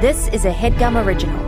This is a headgum original.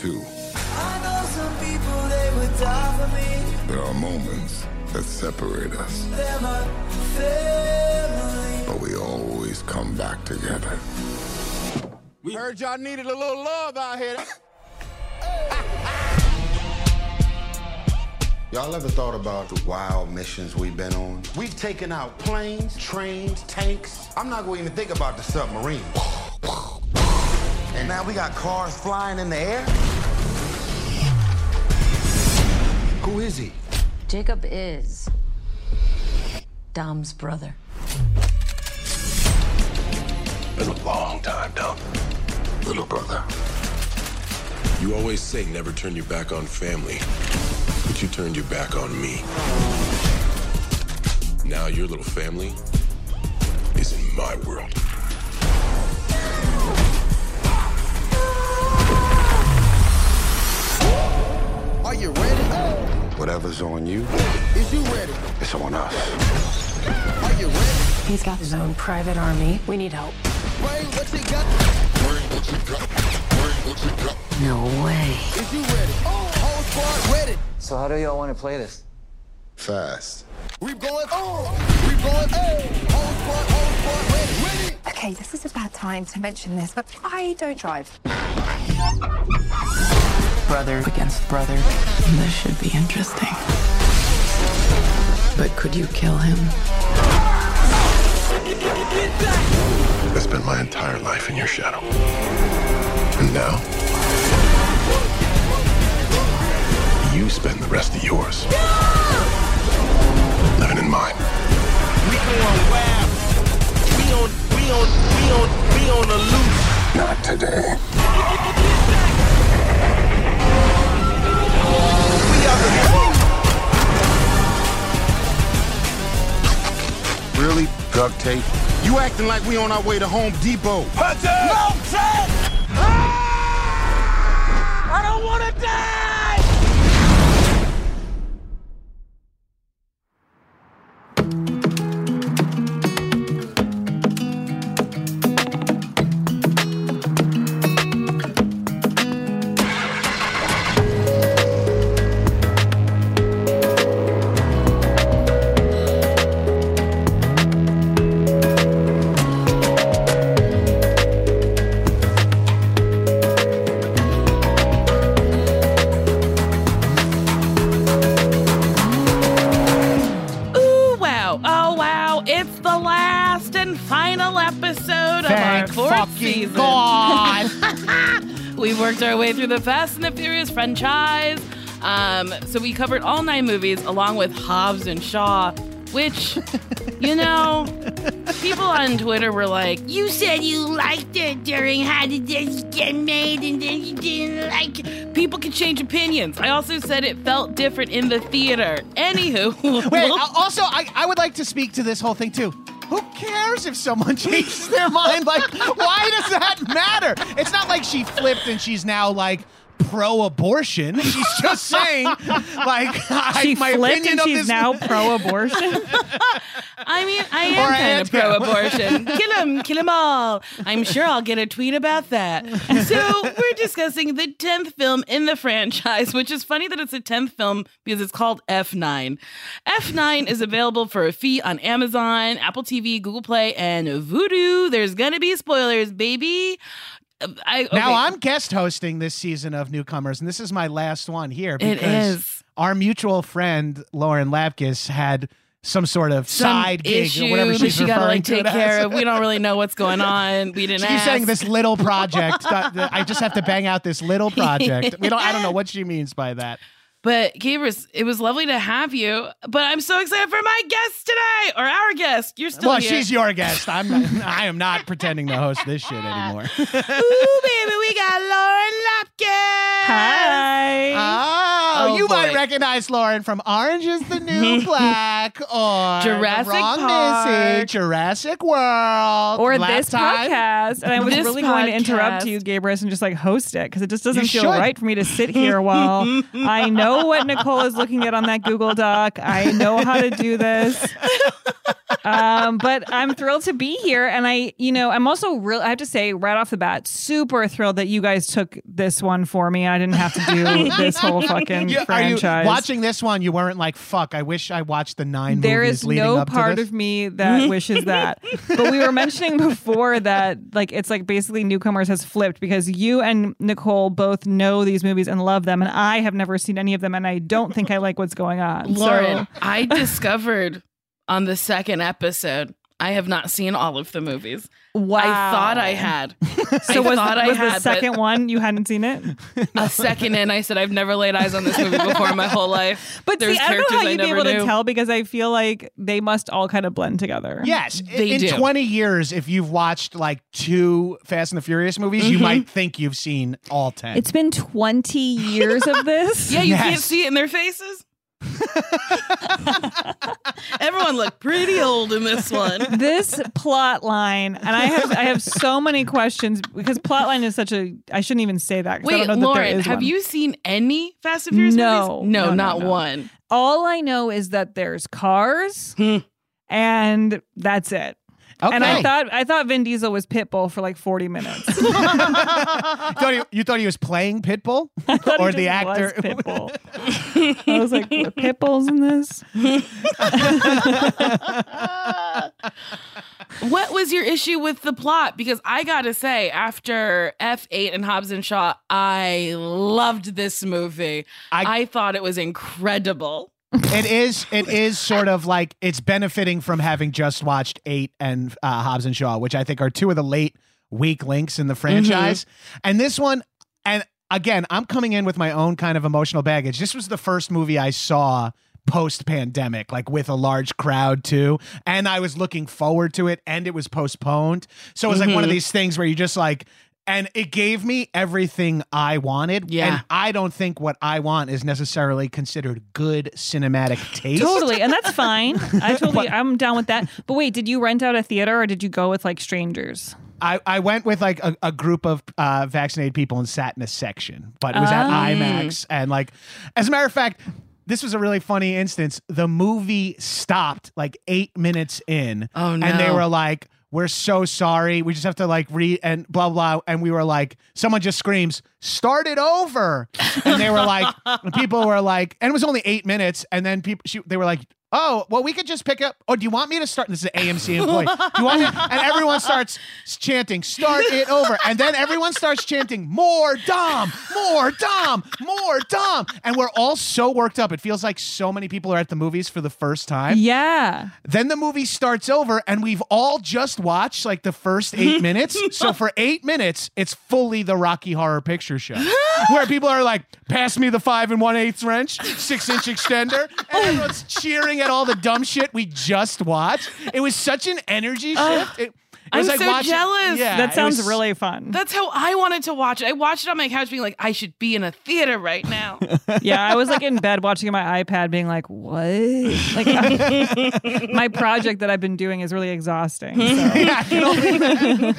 Change too. There are moments that separate us. But we always come back together. We heard y'all needed a little love out here. Y'all ever thought about the wild missions we've been on? We've taken out planes, trains, tanks. I'm not going to even think about the submarine. And now we got cars flying in the air? Who is he? Jacob is Dom's brother. Been a long time, Dom. Little brother. You always say never turn your back on family, but you turned your back on me. Now your little family is in my world. Are you ready? Whatever's on you, Is you ready? it's on us. Are you ready? He's got his own private army. We need help. Bring what you got. No way. Is you ready? Oh, whole squad ready. So how do y'all want to play this? Fast. We going. Oh, we going. Hey, whole squad, whole squad ready. Ready. Okay, this is a bad time to mention this, but I don't drive. Brother against brother. This should be interesting. But could you kill him? I spent my entire life in your shadow. And now, you spend the rest of yours living in mine. We going wild. We on, we on, we on, we on the loose. Not today. Really? Duct tape? You acting like we on our way to Home Depot. Hunter! No time! I don't want to die! Through the Fast and the Furious franchise. Um, so we covered all nine movies along with Hobbs and Shaw, which, you know, people on Twitter were like, You said you liked it during how did this get made and then you didn't like it. People can change opinions. I also said it felt different in the theater. Anywho. Wait, also, I, I would like to speak to this whole thing too. Who cares if someone changes their mind? Like, why does that matter? It's not like she flipped and she's now like pro-abortion. She's just saying, like, She I, my flipped opinion and of she's this now pro-abortion. I mean, I Or am kind of anti- pro-abortion. kill them, kill them all. I'm sure I'll get a tweet about that. So we're discussing the tenth film in the franchise, which is funny that it's a tenth film because it's called F9. F9 is available for a fee on Amazon, Apple TV, Google Play, and Vudu. There's gonna be spoilers, baby. I, okay. Now I'm guest hosting this season of Newcomers, and this is my last one here because our mutual friend Lauren Lapkus had some sort of Some side gig issue or whatever she's she gotta referring like to take care of. We don't really know what's going on. We didn't. She's ask. saying this little project. I just have to bang out this little project. We don't. I don't know what she means by that. But Gabrus, it was lovely to have you. But I'm so excited for my guest today, or our guest. You're still well, here. she's your guest. I'm. Not, I am not pretending to host this shit anymore. Ooh, baby, we got Lauren Lapkus. Hi. Oh, Oh, you might recognize Lauren from Orange is the New Black or Jurassic the Wrong Park. Missy, Jurassic World, or Last this time. podcast, and I was This really going to interrupt podcast. you, Gabrus, and just like host it because it just doesn't You feel should. right for me to sit here while I know what Nicole is looking at on that Google Doc. I know how to do this. Um, but I'm thrilled to be here, and I, you know, I'm also real. I have to say, right off the bat, super thrilled that you guys took this one for me. I didn't have to do this whole fucking You- are you watching this one? You weren't like, "Fuck! I wish I watched the nine There movies is leading no up part of me that wishes that. But we were mentioning before that like it's like basically newcomers has flipped because you and Nicole both know these movies and love them and I have never seen any of them and I don't think I like what's going on. Lauren, So I discovered on the second episode. I have not seen all of the movies. wow. I thought I had. So I was, thought I was had, the second one you hadn't seen it? a second in, I said I've never laid eyes on this movie before in my whole life. But There's see, I don't know characters how I you'd be never able knew. to tell because I feel like they must all kind of blend together. Yes, They in do. 20 years, if you've watched like two Fast and the Furious movies, you Mm-hmm. might think you've seen all 10. It's been 20 years of this. Yeah, you Yes. can't see it in their faces. Everyone looked pretty old in this one. this plot line and i have i have so many questions because plot line is such a i shouldn't even say that 'cause I Wait, don't know that there Lauren, have one. you seen any Fast and Furious No. movies? No, No, no, not no. one. all i know is that there's cars Hmm. and that's it okay. and i thought i thought vin diesel was pitbull for like 40 minutes you, thought he, you thought he was playing Pitbull? I thought he or the just was actor? pitbull i was like were pitbulls in this What was your issue with the plot? Because I gotta say, after F8 and Hobbs and Shaw, I loved this movie. I- I, thought it was incredible. It is. It is sort of like it's benefiting from having just watched Eight and uh, Hobbs and Shaw, which I think are two of the late weak links in the franchise. And this one, and again, I'm coming in with my own kind of emotional baggage. This was the first movie I saw post pandemic, like with a large crowd too. And I was looking forward to it, and it was postponed. So it was like one of these things where you just like. And it gave me everything I wanted. Yeah. And I don't think what I want is necessarily considered good cinematic taste. totally and that's fine i totally i'm down with that but wait did you rent out a theater or did you go with like strangers I, I went with like a, a group of uh, vaccinated people and sat in a section, but it was at Oh. IMAX. And like, as a matter of fact, this was a really funny instance. The movie stopped like eight minutes in. Oh, And they were like, we're so sorry. We just have to like read and blah, blah. And we were like, someone just screams, start it over. And they were like, people were like, and it was only eight minutes. And then people, she, they were like, oh, well, we could just pick up. Oh, do you want me to start? This is an AMC employee. Do you want me? And everyone starts chanting, start it over. And then everyone starts chanting, more Dom, more Dom, more Dom. And we're all so worked up. It feels like so many people are at the movies for the first time. yeah Then the movie starts over, and we've all just watched like the first eight minutes. So for eight minutes, it's fully the Rocky Horror Picture Show, where people are like, "Pass me the five and one eighth wrench, six inch extender," and everyone's cheering at all the dumb shit we just watched. It was such an energy shift. It, it I'm like so watching- jealous. Yeah, that sounds was- really fun That's how I wanted to watch it. I watched it on my couch being like, I should be in a theater right now. yeah i was like in bed watching my ipad being like what like my project that i've been doing is really exhausting so. Yeah, I can only-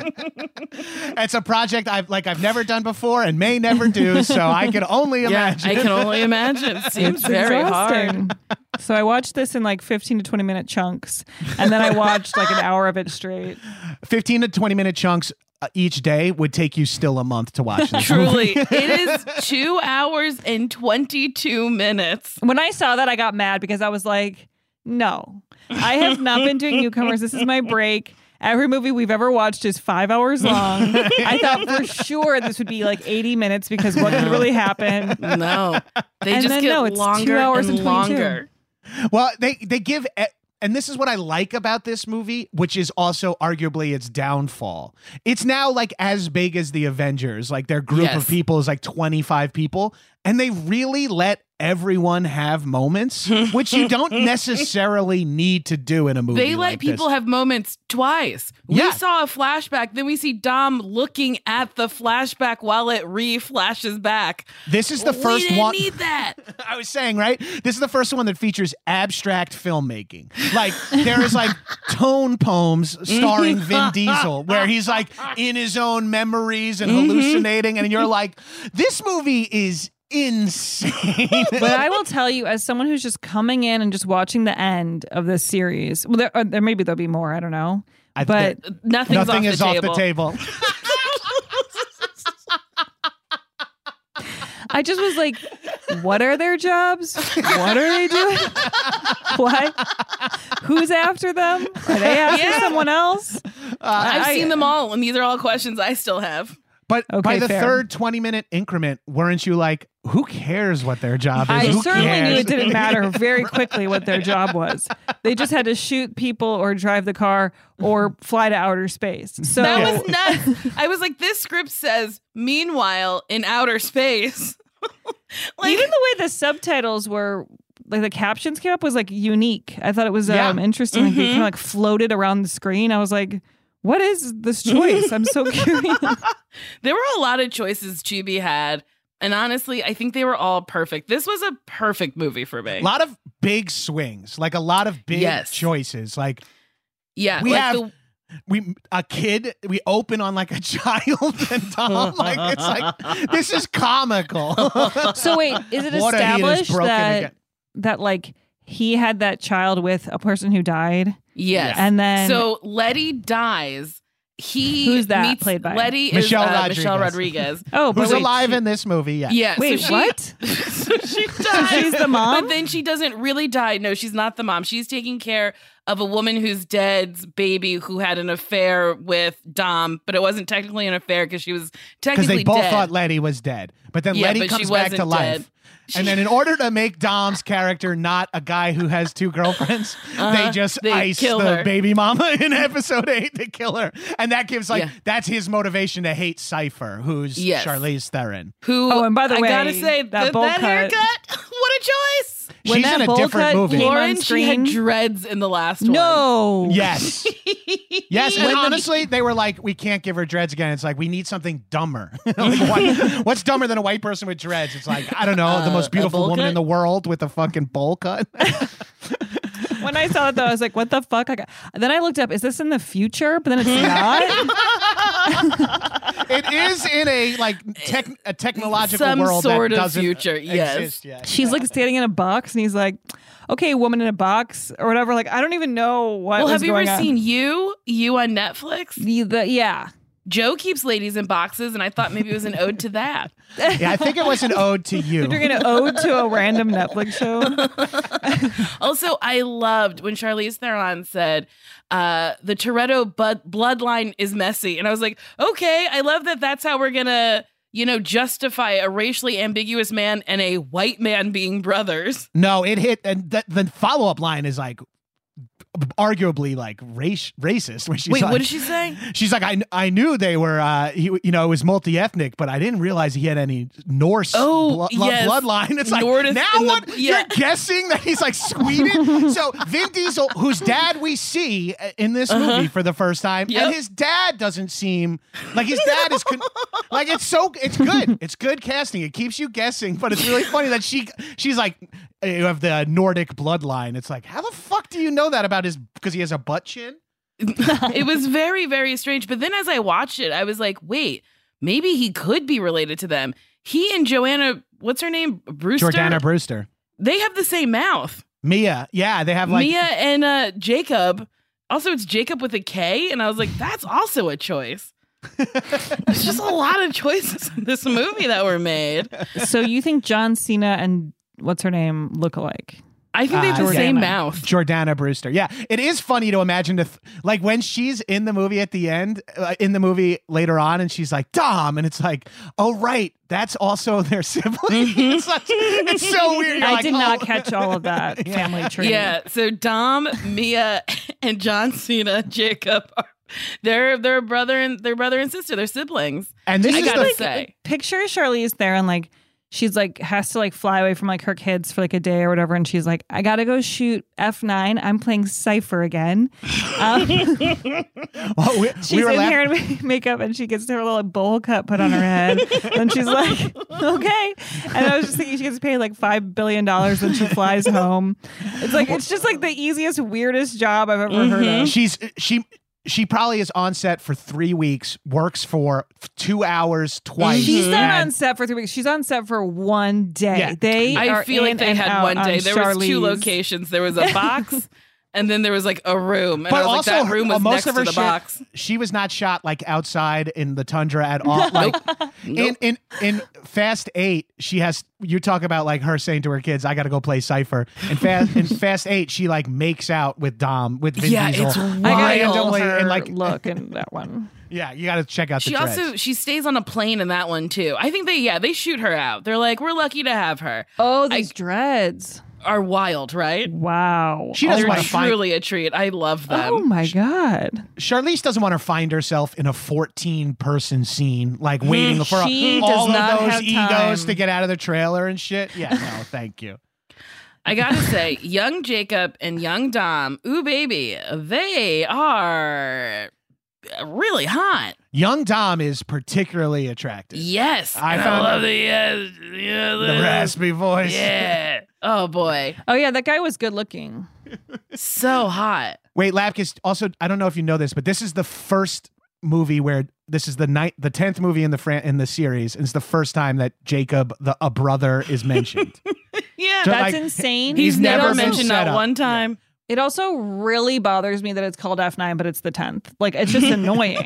it's a project I've like I've never done before and may never do. So I can only yeah, imagine. I can only imagine. It seems It's very hard. Exhausting. So I watched this in like 15 to 20 minute chunks, and then I watched like an hour of it straight. 15 to 20 minute chunks uh, each day would take you still a month to watch this. Truly, it is two hours and 22 minutes. When I saw that, I got mad because I was like, no, I have not been doing newcomers. This is my break. Every movie we've ever watched is five hours long. I thought for sure this would be like 80 minutes because what could really happen? No, they And just then get no, it's two longer hours and and 22. longer. Well, they they give and this is what I like about this movie, which is also arguably its downfall. It's now like as big as the Avengers. Like their group Yes. of people is like 25 people, and they really let everyone have moments, which you don't necessarily need to do in a movie. They let like this. people have moments twice. We Yeah. saw a flashback, then we see Dom looking at the flashback while it re-flashes back. This is the we first didn't one. need that. I was saying, right? This is the first one that features abstract filmmaking. Like there is like tone poems starring Vin Diesel, where he's like in his own memories and mm-hmm. hallucinating, and you're like, this movie is insane. but I will tell you, as someone who's just coming in and just watching the end of this series, well, there, uh, there maybe there'll be more. I don't know. I- but Nothing's Nothing off is the off the table. I just was like, what are their jobs? What are they doing? what? Who's after them? Are they after Yeah. someone else? I've I- seen them all, and these are all questions I still have. But by the fair. third 20 minute increment, weren't you like, who cares what their job is? I Who certainly knew it didn't matter very quickly what their job was. They just had to shoot people or drive the car or fly to outer space. So that was nuts. I was like, this script says, meanwhile, in outer space. like, even the way the subtitles were like the captions came up was like unique. I thought it was Yeah. um, interesting. Like they Mhm. kind of like floated around the screen. I was like, what is this choice? I'm so curious. there were a lot of choices Chibi had. And honestly, I think they were all perfect. This was a perfect movie for me. A lot of big swings, like a lot of big Yes. choices. Like yeah, we like have the- we a kid we open on like a child and Dom like it's like this is comical. so wait, is it Water established broken that again. that like he had that child with a person who died? yes. And then so Letty dies. He Who's that meets played by? Letty Michelle is uh, Rodriguez. Michelle Rodriguez. oh, but Who's wait, alive she- in this movie? Yeah. Yeah. Wait, so she, what? so she dies. she's the mom? But then she doesn't really die. No, she's not the mom. She's taking care of a woman who's dead's baby who had an affair with Dom, but it wasn't technically an affair because she was technically Because they both dead. thought Letty was dead. But then Yeah, Letty but comes back to wasn't life. Dead. And then in order to make Dom's character not a guy who has two girlfriends, they Uh-huh. just They ice the her. baby mama in episode eight. They kill her. And that gives like Yeah. that's his motivation to hate Cipher, who's Yes. Charlize Theron. who Oh, and by the I way, I gotta say that that, bowl that cut- haircut, what a choice! When She's that in a bowl different cut movie. came on Lauren, she had screen- dreads in the last one. No. Yes. Yes, and honestly, they were like, "We can't give her dreads again." It's like we need something dumber. like, what- what's dumber than a white person with dreads? It's like I don't know, the Uh, most beautiful woman cut? in the world with a fucking bowl cut. When I saw it though, I was like, what the fuck? I got... Then I looked up, is this in the future? But then it's not. it is in a like tech, a technological Some world sort that of doesn't future, yes. exist yet. She's like standing in a box and he's like, okay, woman in a box or whatever. Like, I don't even know what Well, was have you going ever on. seen you? You on Netflix? The, the, yeah. Joe keeps ladies in boxes, and I thought maybe it was an ode to that. Yeah, I think it was an ode to you. You're going to ode to a random Netflix show. Also, I loved when Charlize Theron said, uh, the Toretto bud- bloodline is messy. And I was like, okay, I love that that's how we're going to, you know, justify a racially ambiguous man and a white man being brothers. No, it hit, and th- the follow up line is like arguably like race racist. Wait, like, what did she say? She's like, I, I knew they were, uh, he, you know, it was multi ethnic, but I didn't realize he had any Norse Oh, blo- yes. bloodline. It's like now in the- what? yeah. You're guessing that he's like Sweden. so Vin Diesel, whose dad we see uh, in this Uh-huh. movie for the first time, Yep. and his dad doesn't seem like his dad is con- like it's so it's good. It's good casting. It keeps you guessing, but it's really funny that she she's like you have the Nordic bloodline. It's like how the fuck do you know that about his because he has a butt chin? it was very, very strange. But then as I watched it, I was like, wait, maybe he could be related to them. He and Joanna, what's her name? Brewster? Jordana Brewster. They have the same mouth. Mia, yeah, they have like Mia and uh, Jacob. Also, it's Jacob with a K. And I was like, that's also a choice. There's just a lot of choices in this movie that were made. so you think John Cena and what's her name look alike? I think they have the Uh, same mouth. Jordana Brewster. Yeah, it is funny to imagine if, like, when she's in the movie at the end, uh, in the movie later on, and she's like Dom, and it's like, oh right, that's also their sibling. it's, like, it's so weird. You're I like, did not oh. catch all of that family tree. Yeah. So Dom, Mia, and John Cena, Jacob are they're they're brother and their brother and sister. They're siblings. And this I is gotta the say, Picture Charlize there and like she's like has to like fly away from like her kids for like a day or whatever, and she's like, I gotta go shoot F nine. I'm playing Cipher again. Um, Well, we, she's we were in laugh- hair and makeup, and she gets her little bowl cut put on her head, and she's like, okay. And I was just thinking she gets paid like five billion dollars, and she flies home. It's like it's just like the easiest, weirdest job I've ever heard of. She's she she probably is on set for three weeks, works for two hours twice. She's not on set for three weeks. She's on set for one day. Yeah. They I are feel like they had one day. on There was two locations. There was a box, and then there was like a room. And But I was also, like, that room her- most next of her to the shit, box. she was not shot like outside in the tundra at all. Like in, in in Fast Eight, she has. You talk about like her saying to her kids, "I got to go play Cipher." In Fast in Fast Eight, she like makes out with Dom with Vin Yeah, Diesel it's I gotta randomly, her and like look in that one. yeah, you got to check out the She dreads. also she stays on a plane in that one too. I think they yeah they shoot her out. They're like we're lucky to have her. Oh, these dreads are wild, right? Wow, She doesn't They're want to find. truly a treat. I love them. Oh my god! Charlize doesn't want to find herself in a 14 person scene, like waiting mm, for She all does not of those have egos time. to get out of the trailer and shit. Yeah, no, thank you. I gotta say, young Jacob and young Dom, ooh baby, they are really hot. Young Dom is particularly attractive. Yes, I And found love it- the uh, yeah, yeah, The raspy voice. Yeah. Oh boy, Oh yeah, that guy was good looking. so hot. Wait, Lapkus. Also, I don't know if you know this, but this is the first movie where this is the ninth, the tenth movie in the fran- in the series, and it's the first time that Jacob, the a brother, is mentioned. Yeah, So, That's like, insane. he's, He's never never mentioned that one time. It also really bothers me that it's called F nine, but it's the tenth. Like it's just annoying.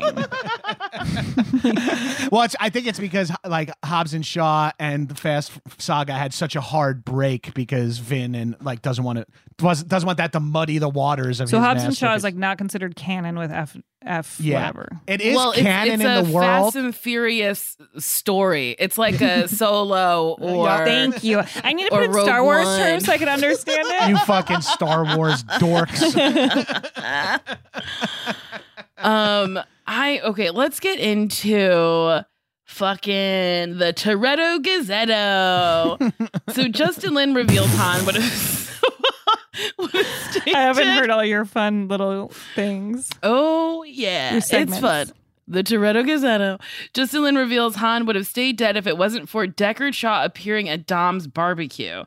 well, it's, I think it's because like Hobbs and Shaw and the Fast Saga had such a hard break because Vin and like doesn't want to doesn't want that to muddy the waters of so Hobbs and Shaw is like not considered canon with F F yeah, whatever. it is well, canon it's, in it's the a world. Fast and Furious story. It's like a solo or Thank you. I need to or put it in Star Rogue Wars One. terms so I can understand it. you fucking Star Wars dorks. um I okay, let's get into fucking the Toretto Gazetto. so Justin Lin revealed Han would have I haven't heard all your fun little things. Oh yeah, it's fun. The Toretto Gazetto. Justin Lin reveals Han would have stayed dead if it wasn't for Deckard Shaw appearing at Dom's barbecue.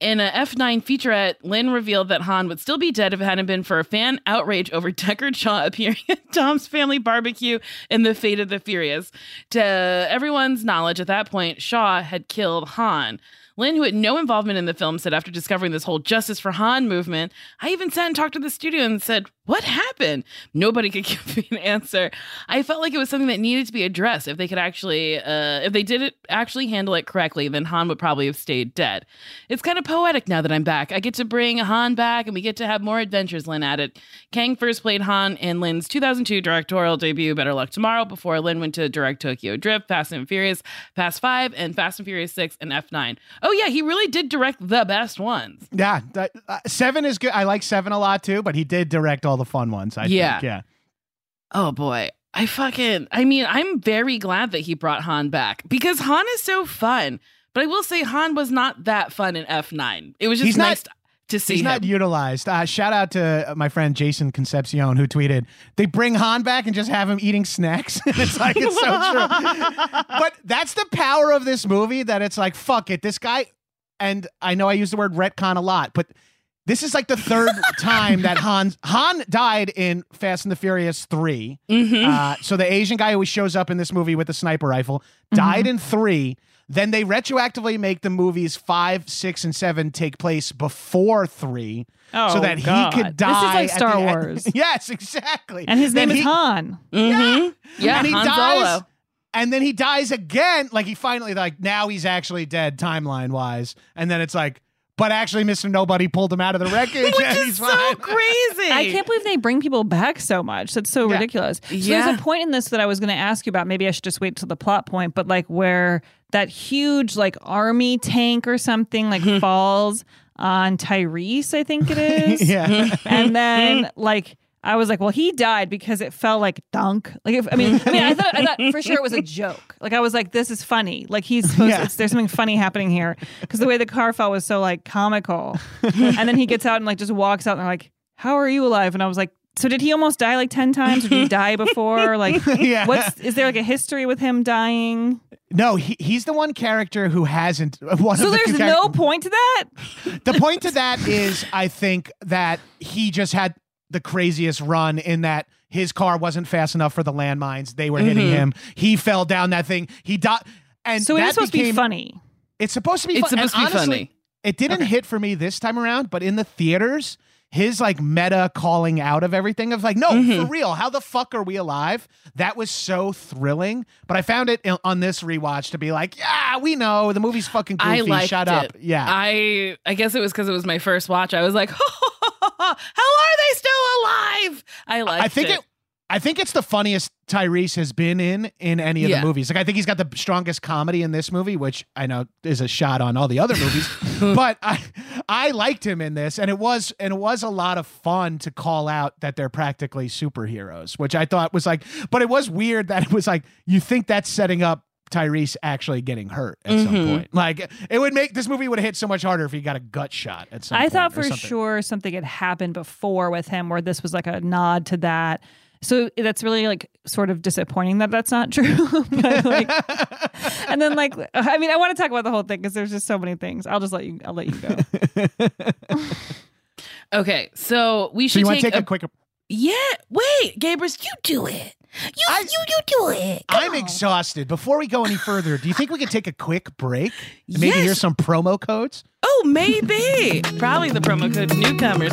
In a F9 featurette, Lin revealed that Han would still be dead if it hadn't been for a fan outrage over Deckard Shaw appearing at Dom's family barbecue in The Fate of the Furious. To everyone's knowledge, at that point, Shaw had killed Han. Lin, who had no involvement in the film, said after discovering this whole Justice for Han movement, I even sat and talked to the studio and said, What happened? Nobody could give me an answer. I felt like it was something that needed to be addressed. If they could actually, uh, if they did it, actually handle it correctly, then Han would probably have stayed dead. It's kind of poetic now that I'm back. I get to bring Han back and we get to have more adventures, Lin added. Kang first played Han in Lin's 2002 directorial debut, Better Luck Tomorrow, before Lin went to direct Tokyo Drift, Fast and Furious, Fast 5, and Fast and Furious 6 and F9. Oh, yeah, he really did direct the best ones. yeah, that- uh, seven is good. I like seven a lot too, but he did direct all the fun ones. I Yeah. think. Yeah. Oh boy. I fucking I mean, I'm very glad that he brought Han back because Han is so fun. But I will say Han was not that fun in F9. It was just He's not- nice to see He's him. not utilized. Uh, shout out to my friend Jason Concepcion who tweeted, "They bring Han back and just have him eating snacks." it's like it's so true. but that's the power of this movie that it's like, fuck it, this guy. And I know I use the word retcon a lot, but this is like the third time that Han Han died in Fast and the Furious 3 Mhm. Uh, so the Asian guy who shows up in this movie with the sniper rifle died in three. Then they retroactively make the movies five, six, and seven take place before three, so Oh, that God. he could die. This is like Star the end. Wars. yes, exactly. And his Then name he- is Han. Mhm. Yeah, and he Han dies, Solo. and then he dies again. Like he finally, like now he's actually dead timeline wise. And then it's like, but actually, Mr. Nobody pulled him out of the wreckage, Which and is he's so fine. crazy. I can't believe they bring people back so much. That's so Yeah. ridiculous. So Yeah. there's a point in this that I was going to ask you about. Maybe I should just wait till the plot point, but like where that huge like army tank or something like falls on Tyrese, I think it is. Yeah. and then like I was like, well, he died because it fell like dunk. Like, if, I mean, I mean, I thought, I thought for sure it was a joke. Like, I was like, this is funny. Like, he's supposed. Yeah. It's, there's something funny happening here because the way the car fell was so like comical. and then he gets out and like just walks out and they're like, how are you alive? And I was like. So did he almost die like ten times, or did he die before? Like, Yeah. what's is there like a history with him dying? No, he, he's the one character who hasn't. Uh, one So of the there's no point to that. the point to that is I think that he just had the craziest run in that his car wasn't fast enough for the landmines. They were hitting Mhm. him. He fell down that thing. He died. And So it's that is supposed to be funny. It's supposed to be It's fun- and supposed to be honestly, funny. It didn't hit for me this time around, but in the theaters, his like meta calling out of everything of like, no, Mm-hmm. for real, how the fuck are we alive? That was so thrilling. But I found it in- on this rewatch to be like, yeah, we know the movie's fucking goofy. I liked Shut it. up. Yeah. I I guess it was because it was my first watch. I was like, Oh, how are they still alive? I like. I think it. I think it's the funniest Tyrese has been in in any of Yeah. the movies. Like I think he's got the strongest comedy in this movie, which I know is a shot on all the other movies. but I I liked him in this, and it was and it was a lot of fun to call out that they're practically superheroes, which I thought was like. But it was weird that it was like you think that's setting up. Tyrese actually getting hurt at some Mhm. point. Like it would make this movie would have hit so much harder if he got a gut shot at some point. I thought for something. sure something had happened before with him where this was like a nod to that. So that's really like sort of disappointing that that's not true. but like, and then like, I mean, I want to talk about the whole thing because there's just so many things. I'll just let you. I'll let you go. Okay, so we So should you want to take, take a quick Yeah, wait, Gabrus, you do it. You you you do it. Come I'm on. exhausted. Before we go any further, do you think we could take a quick break? And Maybe Yes. hear some promo codes? Oh, maybe. Probably the promo code newcomers.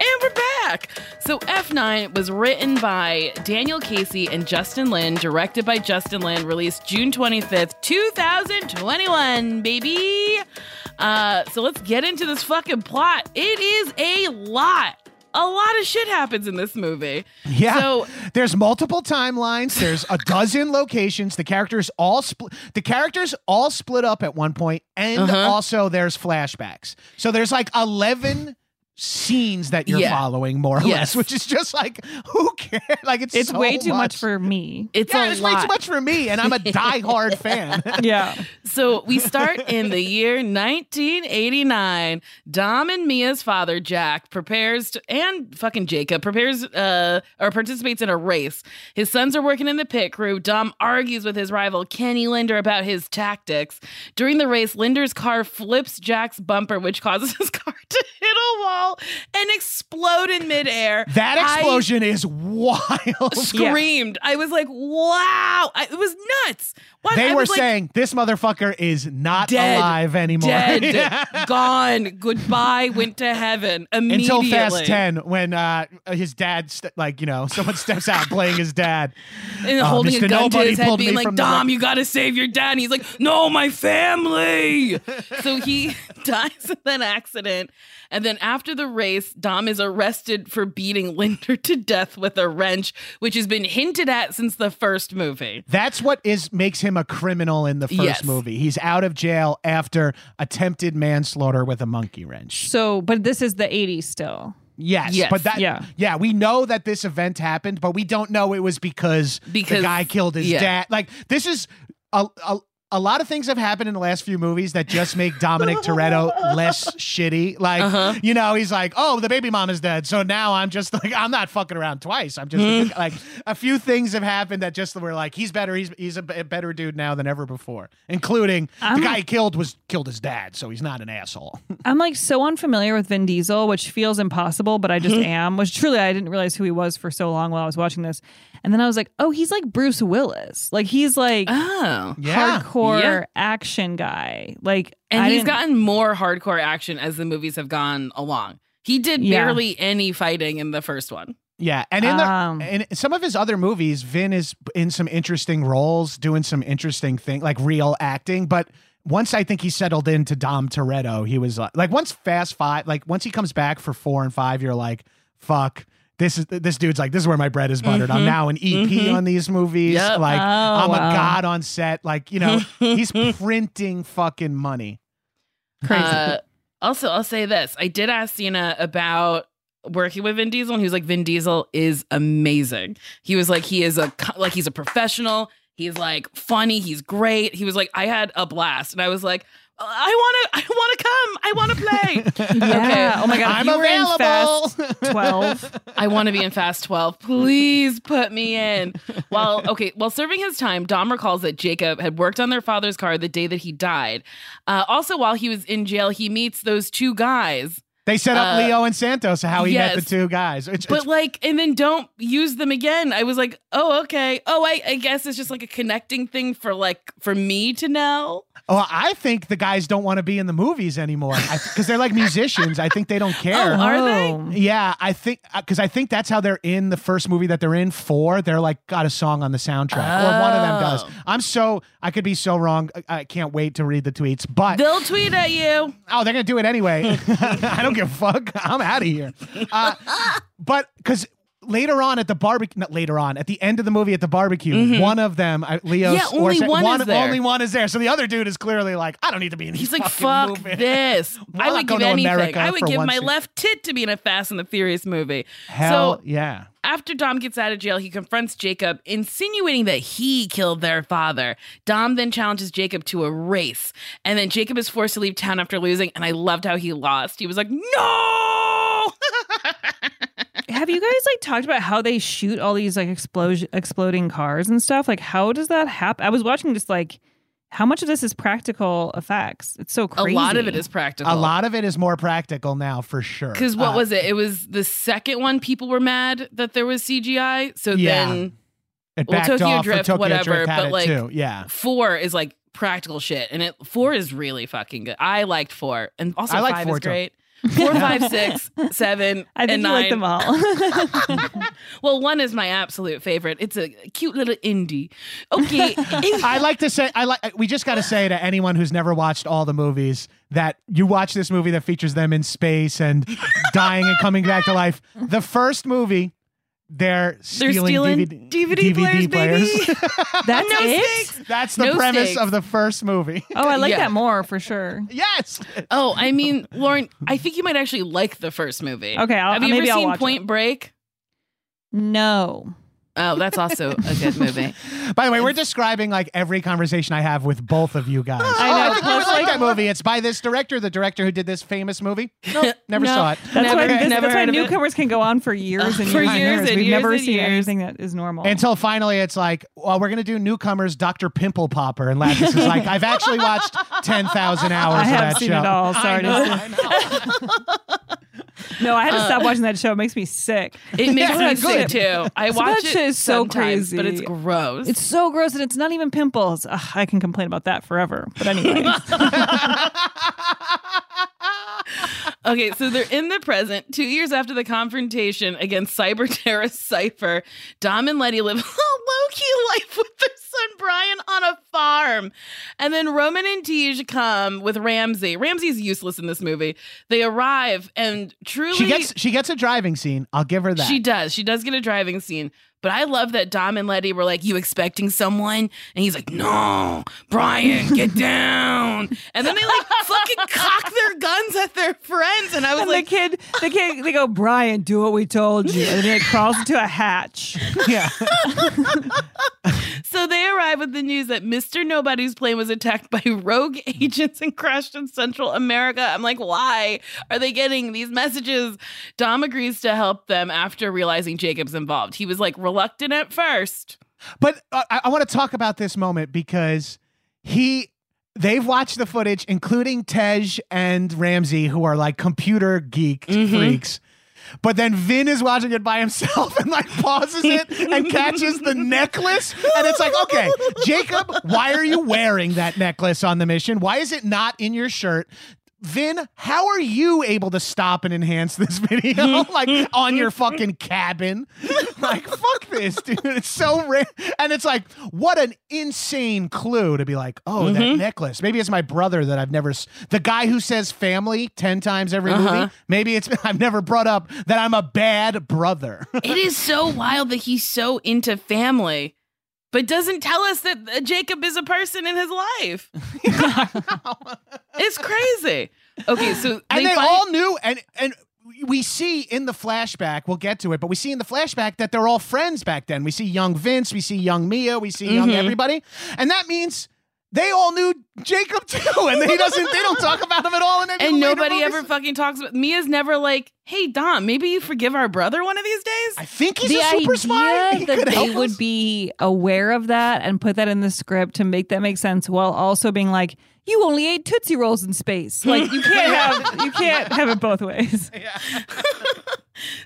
And we're back. So So F9 was written by Daniel Casey and Justin Lin, directed by Justin Lin, released June 25th, 2021, baby. Uh, so let's get into this fucking plot. It is a lot. A lot of shit happens in this movie. Yeah. So there's multiple timelines. There's a dozen locations. The characters all split. The characters all split up at one point, and Uh-huh. also there's flashbacks. So there's like eleven scenes that you're Yeah. following more or Yes. less, which is just like who cares? Like it's It's so way too much much for me. it's yeah, a it's lot. way too much for me, and I'm a diehard fan. Yeah. So we start in the year 1989. Dom and Mia's father, Jack, prepares to, and fucking Jacob prepares uh, or participates in a race. His sons are working in the pit crew. Dom argues with his rival, Kenny Linder, about his tactics. During the race, Linder's car flips Jack's bumper, which causes his car to hit a wall and explode in midair. That I explosion is wild. screamed. I was like, wow. I, it was nuts. What? They I were was like, saying this motherfucker is not dead, alive anymore. Dead, Yeah. gone, goodbye, went to heaven Until immediately. Fast Ten, when uh, his dad, st- like you know, someone steps out playing his dad, and Uh, holding Mr. a gun Nobody to his head, being like, the "Dom, you got to save your dad." And he's like, "No, my family." so he dies in that accident, and then after the race, Dom is arrested for beating Linder to death with a wrench, which has been hinted at since the first movie. That's what is makes him a criminal in the first Yes. movie. He's out of jail after attempted manslaughter with a monkey wrench. So, but this is the 80s still. Yes, Yes. but that Yeah. yeah. we know that this event happened, but we don't know it was because, Because- the guy killed his yeah. dad. Like this is a, a a lot of things have happened in the last few movies that just make Dominic Toretto less shitty. Like Uh-huh. you know, he's like, oh, the baby mom is dead, so now I'm just like, I'm not fucking around twice. I'm just Mm-hmm. like a few things have happened that just were like, he's better. He's he's a better dude now than ever before, including I'm- the guy he killed was killed his dad, so he's not an asshole. I'm like so unfamiliar with Vin Diesel, which feels impossible, but I just am. Which truly, I didn't realize who he was for so long while I was watching this. And then I was like, oh, he's like Bruce Willis. Like he's like Oh. Yeah. hardcore Yeah. action guy. Like, And I he's didn't- gotten more hardcore action as the movies have gone along. He did Yeah. barely any fighting in the first one. Yeah, and in Um, the in some of his other movies, Vin is in some interesting roles, doing some interesting thing, like real acting. But once I think he settled into Dom Toretto, he was like, like once Fast Five, like once he comes back for four and five, you're like, fuck. This is this dude's like this is where my bread is buttered. I'm now an EP on these movies. Yep. Like Oh, I'm a god on set. Like you know he's printing fucking money. crazy. Uh, also, I'll say this: I did ask Cena about working with Vin Diesel, and he was like, "Vin Diesel is amazing." He was like, "He is a like he's a professional. He's like funny. He's great." He was like, "I had a blast," and I was like. I want to. I want to come. I want to play. yeah. Oh my god. I'm you were in available. Fast 12. I want to be in Fast 12. Please put me in. While okay, while serving his time, Dom recalls that Jacob had worked on their father's car the day that he died. Uh, also, while he was in jail, he meets those two guys. They set up Uh, Leo and Santos, how he met the two guys. It's, But it's like, and then don't use them again. I was like, oh, okay. Oh, I, I guess it's just like a connecting thing for like for me to know. Oh, I think the guys don't want to be in the movies anymore because they're like musicians. I think they don't care. Oh, are they? Oh. Yeah, I think because I think that's how they're in the first movie that they're in. Four, they're like got a song on the soundtrack, or one of them does. Oh. I'm so I could be so wrong. I, I can't wait to read the tweets, but They'll tweet at you. oh, they're gonna do it anyway. I don't give a fuck. I'm out of here. Uh, but because. Later on at the barbecue, not later on at the end of the movie at the barbecue, one of them, uh, Leo, Mm-hmm. Yeah, only Sa- one is there. only one is there. So the other dude is clearly like, I don't need to be in. He's like, fuck movies." this. I would go give anything. America I would give my left tit to be in a Fast and the Furious movie. Hell so yeah. after Dom gets out of jail, he confronts Jacob, insinuating that he killed their father. Dom then challenges Jacob to a race, and then Jacob is forced to leave town after losing. And I loved how he lost. He was like, "No." Have you guys like talked about how they shoot all these like explosion exploding cars and stuff? Like how does that happen? I was watching just like how much of this is practical effects? It's so crazy. a lot of it is practical. A lot of it is more practical now for sure. Because what Uh, was it? It was the second one. People were mad that there was CGI. So Yeah. then it well, Tokyo off, Drift, Tokyo whatever, Drift but, like, too. Yeah. four is like practical shit, and it four is really fucking good. I liked four, and also I like five four is too. Great. Four, five, six, seven, I think and you nine. like them all. well, one is my absolute favorite. It's a cute little indie. Okay. I like to say I like we just got to say to anyone who's never watched all the movies that you watch this movie that features them in space and dying and coming back to life. The first movie they're They're stealing, stealing DVD, DVD, players, baby. That's No it. stakes. That's the No premise stakes. of the first movie. Oh, I like Yeah. that more for sure. yes. Oh, I mean, Lauren, I think you might actually like the first movie. Okay, I'll- Have you maybe ever I'll seen watch Point Break? No. Oh, that's also a good movie. By the way, we're describing like every conversation I have with both of you guys. I Oh, know, I think you like like- that movie. It's by this director, the director who did this famous movie. Nope, never No. saw it. That's Never- why, this, never that's why heard it. newcomers can go on for years and For years, and years years. and We've years never and seen years. anything that is normal. Until finally it's like, well, we're going to do newcomers, Dr. Pimple Popper. And Lattis is like, I've actually watched 10,000 hours I of have that seen show. it all. I Sorry know, to I know. No, I had to Uh, stop watching that show. It makes me sick. It makes me sick too. I watch that it shit is so sometimes, but it's gross. It's so gross and it's not even pimples. Ugh, I can complain about that forever. But anyway, Okay, so they're in the present, two years after the confrontation against cyber terrorist Cipher. Dom and Letty live a low key life with their son Brian on a farm. And then Roman and Tej come with Ramsey. Ramsey's useless in this movie. They arrive and truly. She gets she gets a driving scene. I'll give her that. She does. She does get a driving scene. But I love that Dom and Letty were like, You expecting someone? And he's like, No, Brian, get down. And then they like fucking cock their guns at their friends. And I was and like, the kid, the kid, they go, Brian, do what we told you, and then it crawls into a hatch. yeah. So they arrive with the news that Mr. Nobody's plane was attacked by rogue agents and crashed in Central America. I'm like, why are they getting these messages? Dom agrees to help them after realizing Jacob's involved. He was like reluctant at first. But uh, I, I want to talk about this moment because he they've watched the footage, including Tej and Ramsey, who are like computer geek Mm-hmm. freaks. But then Vin is watching it by himself and like pauses it and catches the necklace. And it's like, okay, Jacob, why are you wearing that necklace on the mission? Why is it not in your shirt? Vin, how are you able to stop and enhance this video like on your fucking cabin? Like, fuck this, dude. It's so rare. And it's like, what an insane clue to be like, oh, that necklace. Maybe it's my brother that I've never, s- the guy who says family 10 times every Uh-huh. movie. Maybe it's, I've never brought up that I'm a bad brother. it is so wild that he's so into family, but doesn't tell us that uh, Jacob is a person in his life. it's crazy. Okay, so and they find- all knew and and we see in the flashback we'll get to it but we see in the flashback that they're all friends back then we see young vince we see young mia we see young Mhm. everybody and that means they all knew jacob too and he doesn't they don't talk about him at all in any and of the later nobody movies. ever fucking talks about Mia's never like, hey Dom, maybe you forgive our brother one of these days. i think he's the a super idea spy he that could they help would us. be aware of that and put that in the script to make that make sense while also being like you only ate tootsie rolls in space like you can't have you can't have it both ways Yeah.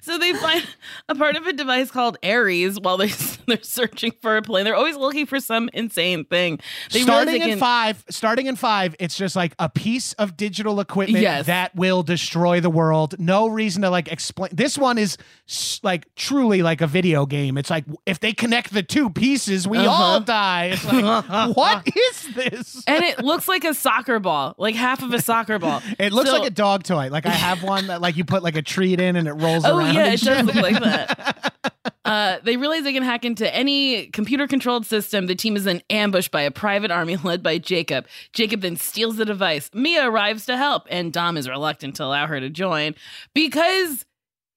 So they find a part of a device called Aries while they're, they're searching for a plane. They're always looking for some insane thing. They starting in can- five, starting in five, it's just like a piece of digital equipment Yes. that will destroy the world. No reason to like explain. This one is s- like truly like a video game. It's like if they connect the two pieces, we all Uh-huh. die. It's like, what is this? and it looks like a soccer ball, like half of a soccer ball. It looks So- like a dog toy. Like I have one that like you put like a treat in and it rolls Oh around. yeah, it does look like that. Uh, they realize they can hack into any computer controlled system. The team is then ambushed by a private army led by Jacob. Jacob then steals the device. Mia arrives to help, and Dom is reluctant to allow her to join because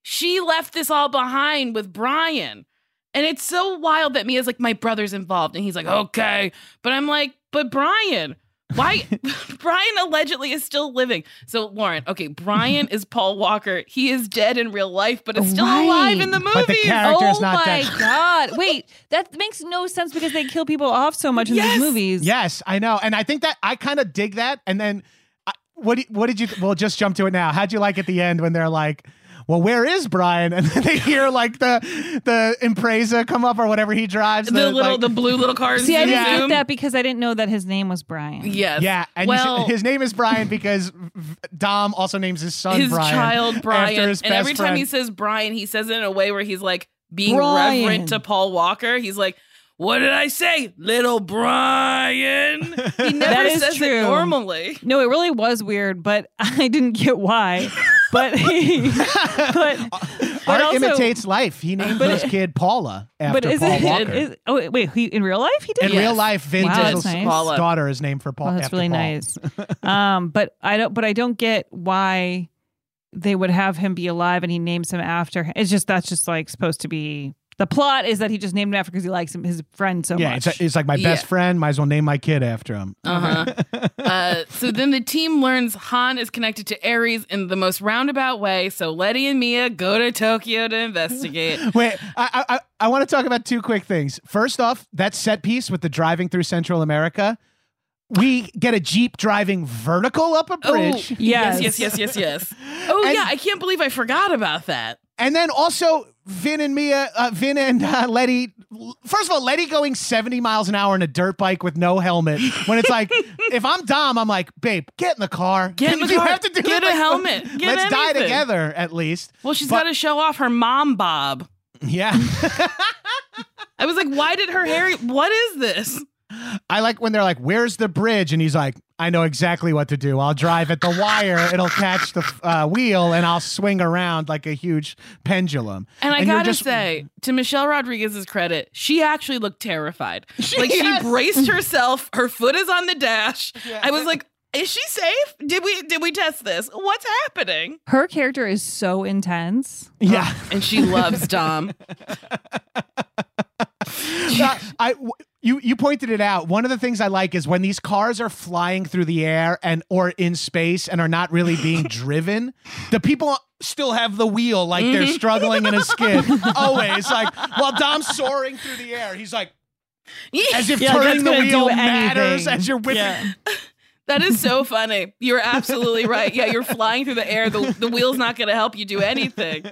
she left this all behind with Brian. And it's so wild that Mia's like, my brother's involved. And he's like, okay. But I'm like, but Brian, why? Brian allegedly is still living. So, Lauren, okay, Brian is Paul Walker. He is dead in real life, but is still alive in the movie. But the character oh not my dead. god wait that makes no sense because they kill people off so much in Yes. these movies Yes, I know, and I think that I kind of dig that. And then, I, what? What did you? We'll just jump to it now. How'd you like at the end when they're like, well, where is Brian? And then they hear like the the Impreza come up or whatever he drives. The little, like- the blue little cars. See, I didn't zoom. get that because I didn't know that his name was Brian. Yes. Yeah, and well, should- his name is Brian because Dom also names his son his Brian. child Brian, after his and best every time friend. he says Brian, he says it in a way where he's like being Brian. reverent to Paul Walker. He's like, "What did I say, little Brian?" He never That is says true. it normally. No, it really was weird, but I didn't get why. But but, but Art also, imitates life. He named But- his kid Paula after But is Paul it, Walker. is, oh wait, wait, he in real life he did in that? real life, Vin Wow, Diesel's nice. Daughter is named for Paul. Oh, that's after really Paul. nice. um, but I don't. But I don't get why they would have him be alive and he names him after. him. It's just that's just like supposed to be. The plot is that he just named him after because he likes him, his friend so yeah, much. it's, it's like my best Yeah. friend. Might as well name my kid after him. Uh-huh. uh, so then the team learns Han is connected to Aries in the most roundabout way. So Letty and Mia go to Tokyo to investigate. Wait, I I, I want to talk about two quick things. First off, that set piece with the driving through Central America. We get a jeep driving vertical up a bridge. Oh, Yes. yes, yes, yes, yes, yes. Oh And- yeah, I can't believe I forgot about that. And then also Vin and Mia, uh, Vin and uh, Letty. First of all, Letty going 70 miles an hour in a dirt bike with no helmet. When it's like, if I'm Dom, I'm like, babe, get in the car. Get in the You car. have to do Get a like- helmet. Get Let's die together at least. Well, she's got to show off her mom bob. Yeah. I was like, why did her hair? What is this? I like when they're like, "Where's the bridge?" and he's like, "I know exactly what to do. I'll drive at the wire. It'll catch the uh, wheel, and I'll swing around like a huge pendulum." And I you're gotta just- say, to Michelle Rodriguez's credit, she actually looked terrified. like Yes. she braced herself. Her foot is on the dash. I was like, is she safe? Did we did we test this? What's happening? Her character is so intense. yeah, And she loves Dom. I you you pointed it out. One of the things I like is when these cars are flying through the air and or in space and are not really being driven. The people still have the wheel like they're Mm-hmm. struggling in a skid. Always like while Dom's soaring through the air, he's like as if Yeah, turning the wheel matters as you're whipping. Yeah. That is so funny. You're absolutely right. Yeah, you're flying through the air. The, the wheel's not going to help you do anything.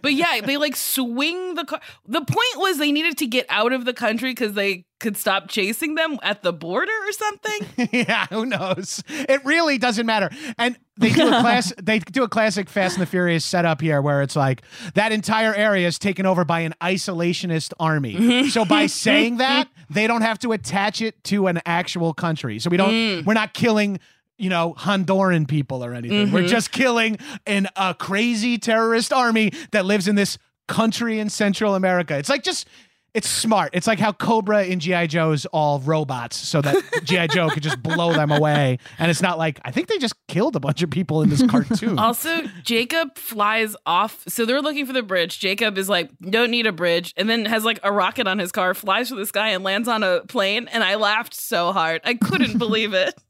But yeah, they like swing the car. The point was they needed to get out of the country because they could stop chasing them at the border or something. yeah, who knows? It really doesn't matter. And they do a class they do a classic Fast and the Furious setup here where it's like that entire area is taken over by an isolationist army. so by saying that, they don't have to attach it to an actual country. So we don't mm. we're not killing you know, Honduran people or anything. We're mm-hmm. just killing an a crazy terrorist army that lives in this country in Central America. It's like just it's smart. It's like how Cobra in GI Joe's all robots, so that GI Joe could just blow them away. And it's not like I think they just killed a bunch of people in this cartoon. Also, Jacob flies off. So they're looking for the bridge. Jacob is like, don't need a bridge. And then has like a rocket on his car, flies through the sky and lands on a plane. And I laughed so hard. I couldn't believe it.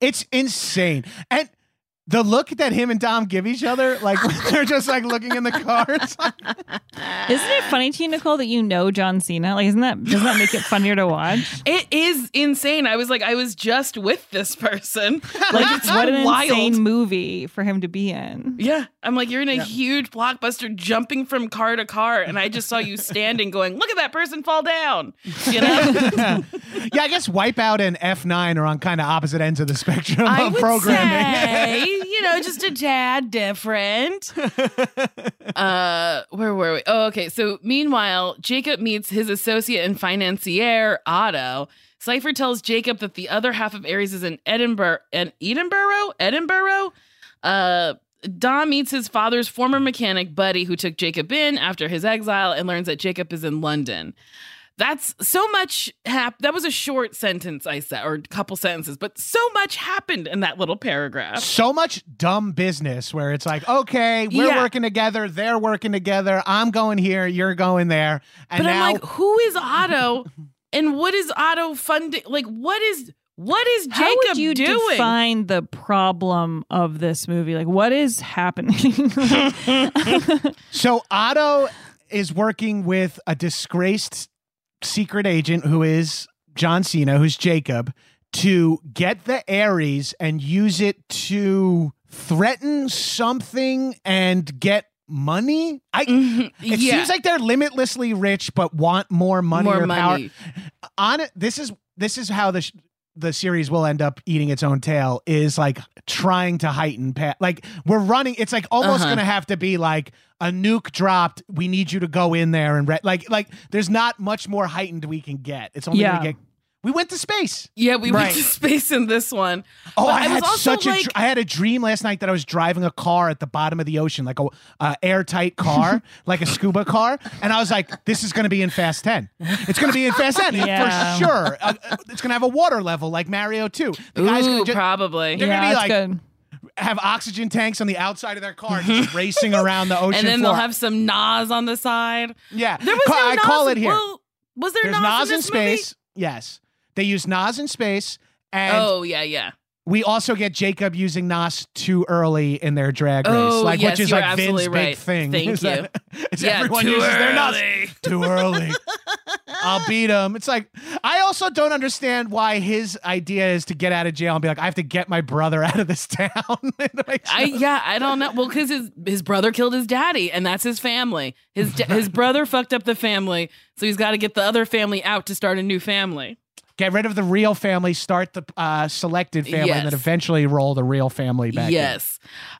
It's insane. And the look that him and Dom give each other, like when they're just like looking in the cars. Isn't it funny to you, Nicole, that you know John Cena? Like, isn't that doesn't that make it funnier to watch? It is insane. I was like, I was just with this person. Like, it's what an wild. insane movie for him to be in. Yeah. I'm like, you're in a huge blockbuster jumping from car to car. And I just saw you standing going, look at that person fall down. You know? yeah, I guess Wipeout and F9 are on kind of opposite ends of the spectrum I of would programming. say, you know, just a tad different. Uh, where were we? Oh, okay. So meanwhile, Jacob meets his associate and financier, Otto. Cipher tells Jacob that the other half of Aries is in Edinburgh and Edinburgh? Edinburgh? Uh Dom meets his father's former mechanic buddy who took Jacob in after his exile and learns that Jacob is in London. That's so much hap- that was a short sentence I said or a couple sentences, but so much happened in that little paragraph. so much dumb business where it's like, okay, we're Yeah. working together, they're working together, I'm going here, you're going there, and but now I'm like, who is Otto and what is Otto funding? Like what is what is Jacob How would you doing? define the problem of this movie? Like, what is happening? so Otto is working with a disgraced secret agent who is John Cena, who's Jacob, to get the Aries and use it to threaten something and get money. I it Mm-hmm. yeah. seems like they're limitlessly rich but want more money More or money. power. On it, this is this is how the sh- the series will end up eating its own tail. Is like trying to heighten. Pa- like we're running. It's like almost Uh-huh. to have to be like a nuke dropped. We need you to go in there and re- like like. There's not much more heightened we can get. It's only Yeah. to get. We went to space. Yeah, we Right. went to space in this one. Oh, But I, had also such a dr- I had a dream last night that I was driving a car at the bottom of the ocean, like a uh, airtight car, like a scuba car, and I was like, "This is going to be in Fast 10. It's going to be in Fast 10 Yeah. for sure. Uh, uh, it's going to have a water level like Mario 2. The guy's Ooh, going to probably. They're yeah, gonna be like good. have oxygen tanks on the outside of their car, just racing around the ocean and then floor. they'll have some NOS on the side. yeah, There was Ca- no I NOS. call it here. Well, was there There's NOS, NOS in in this movie? space. Yes, they use NOS in space, and Oh yeah, yeah. we also get Jacob using NOS too early in their drag race, Oh, like yes, which is like Vin's absolutely big thing. Thank is that- is Yeah, everyone uses their NOS too early. I'll beat him. It's like I also don't understand why his idea is to get out of jail and be like, I have to get my brother out of this town. I yeah, I don't know. Well, because his his brother killed his daddy, and that's his family. His his brother fucked up the family, so he's got to get the other family out to start a new family. Get rid of the real family, start the uh, selected family, and then eventually roll the real family back. in. yes,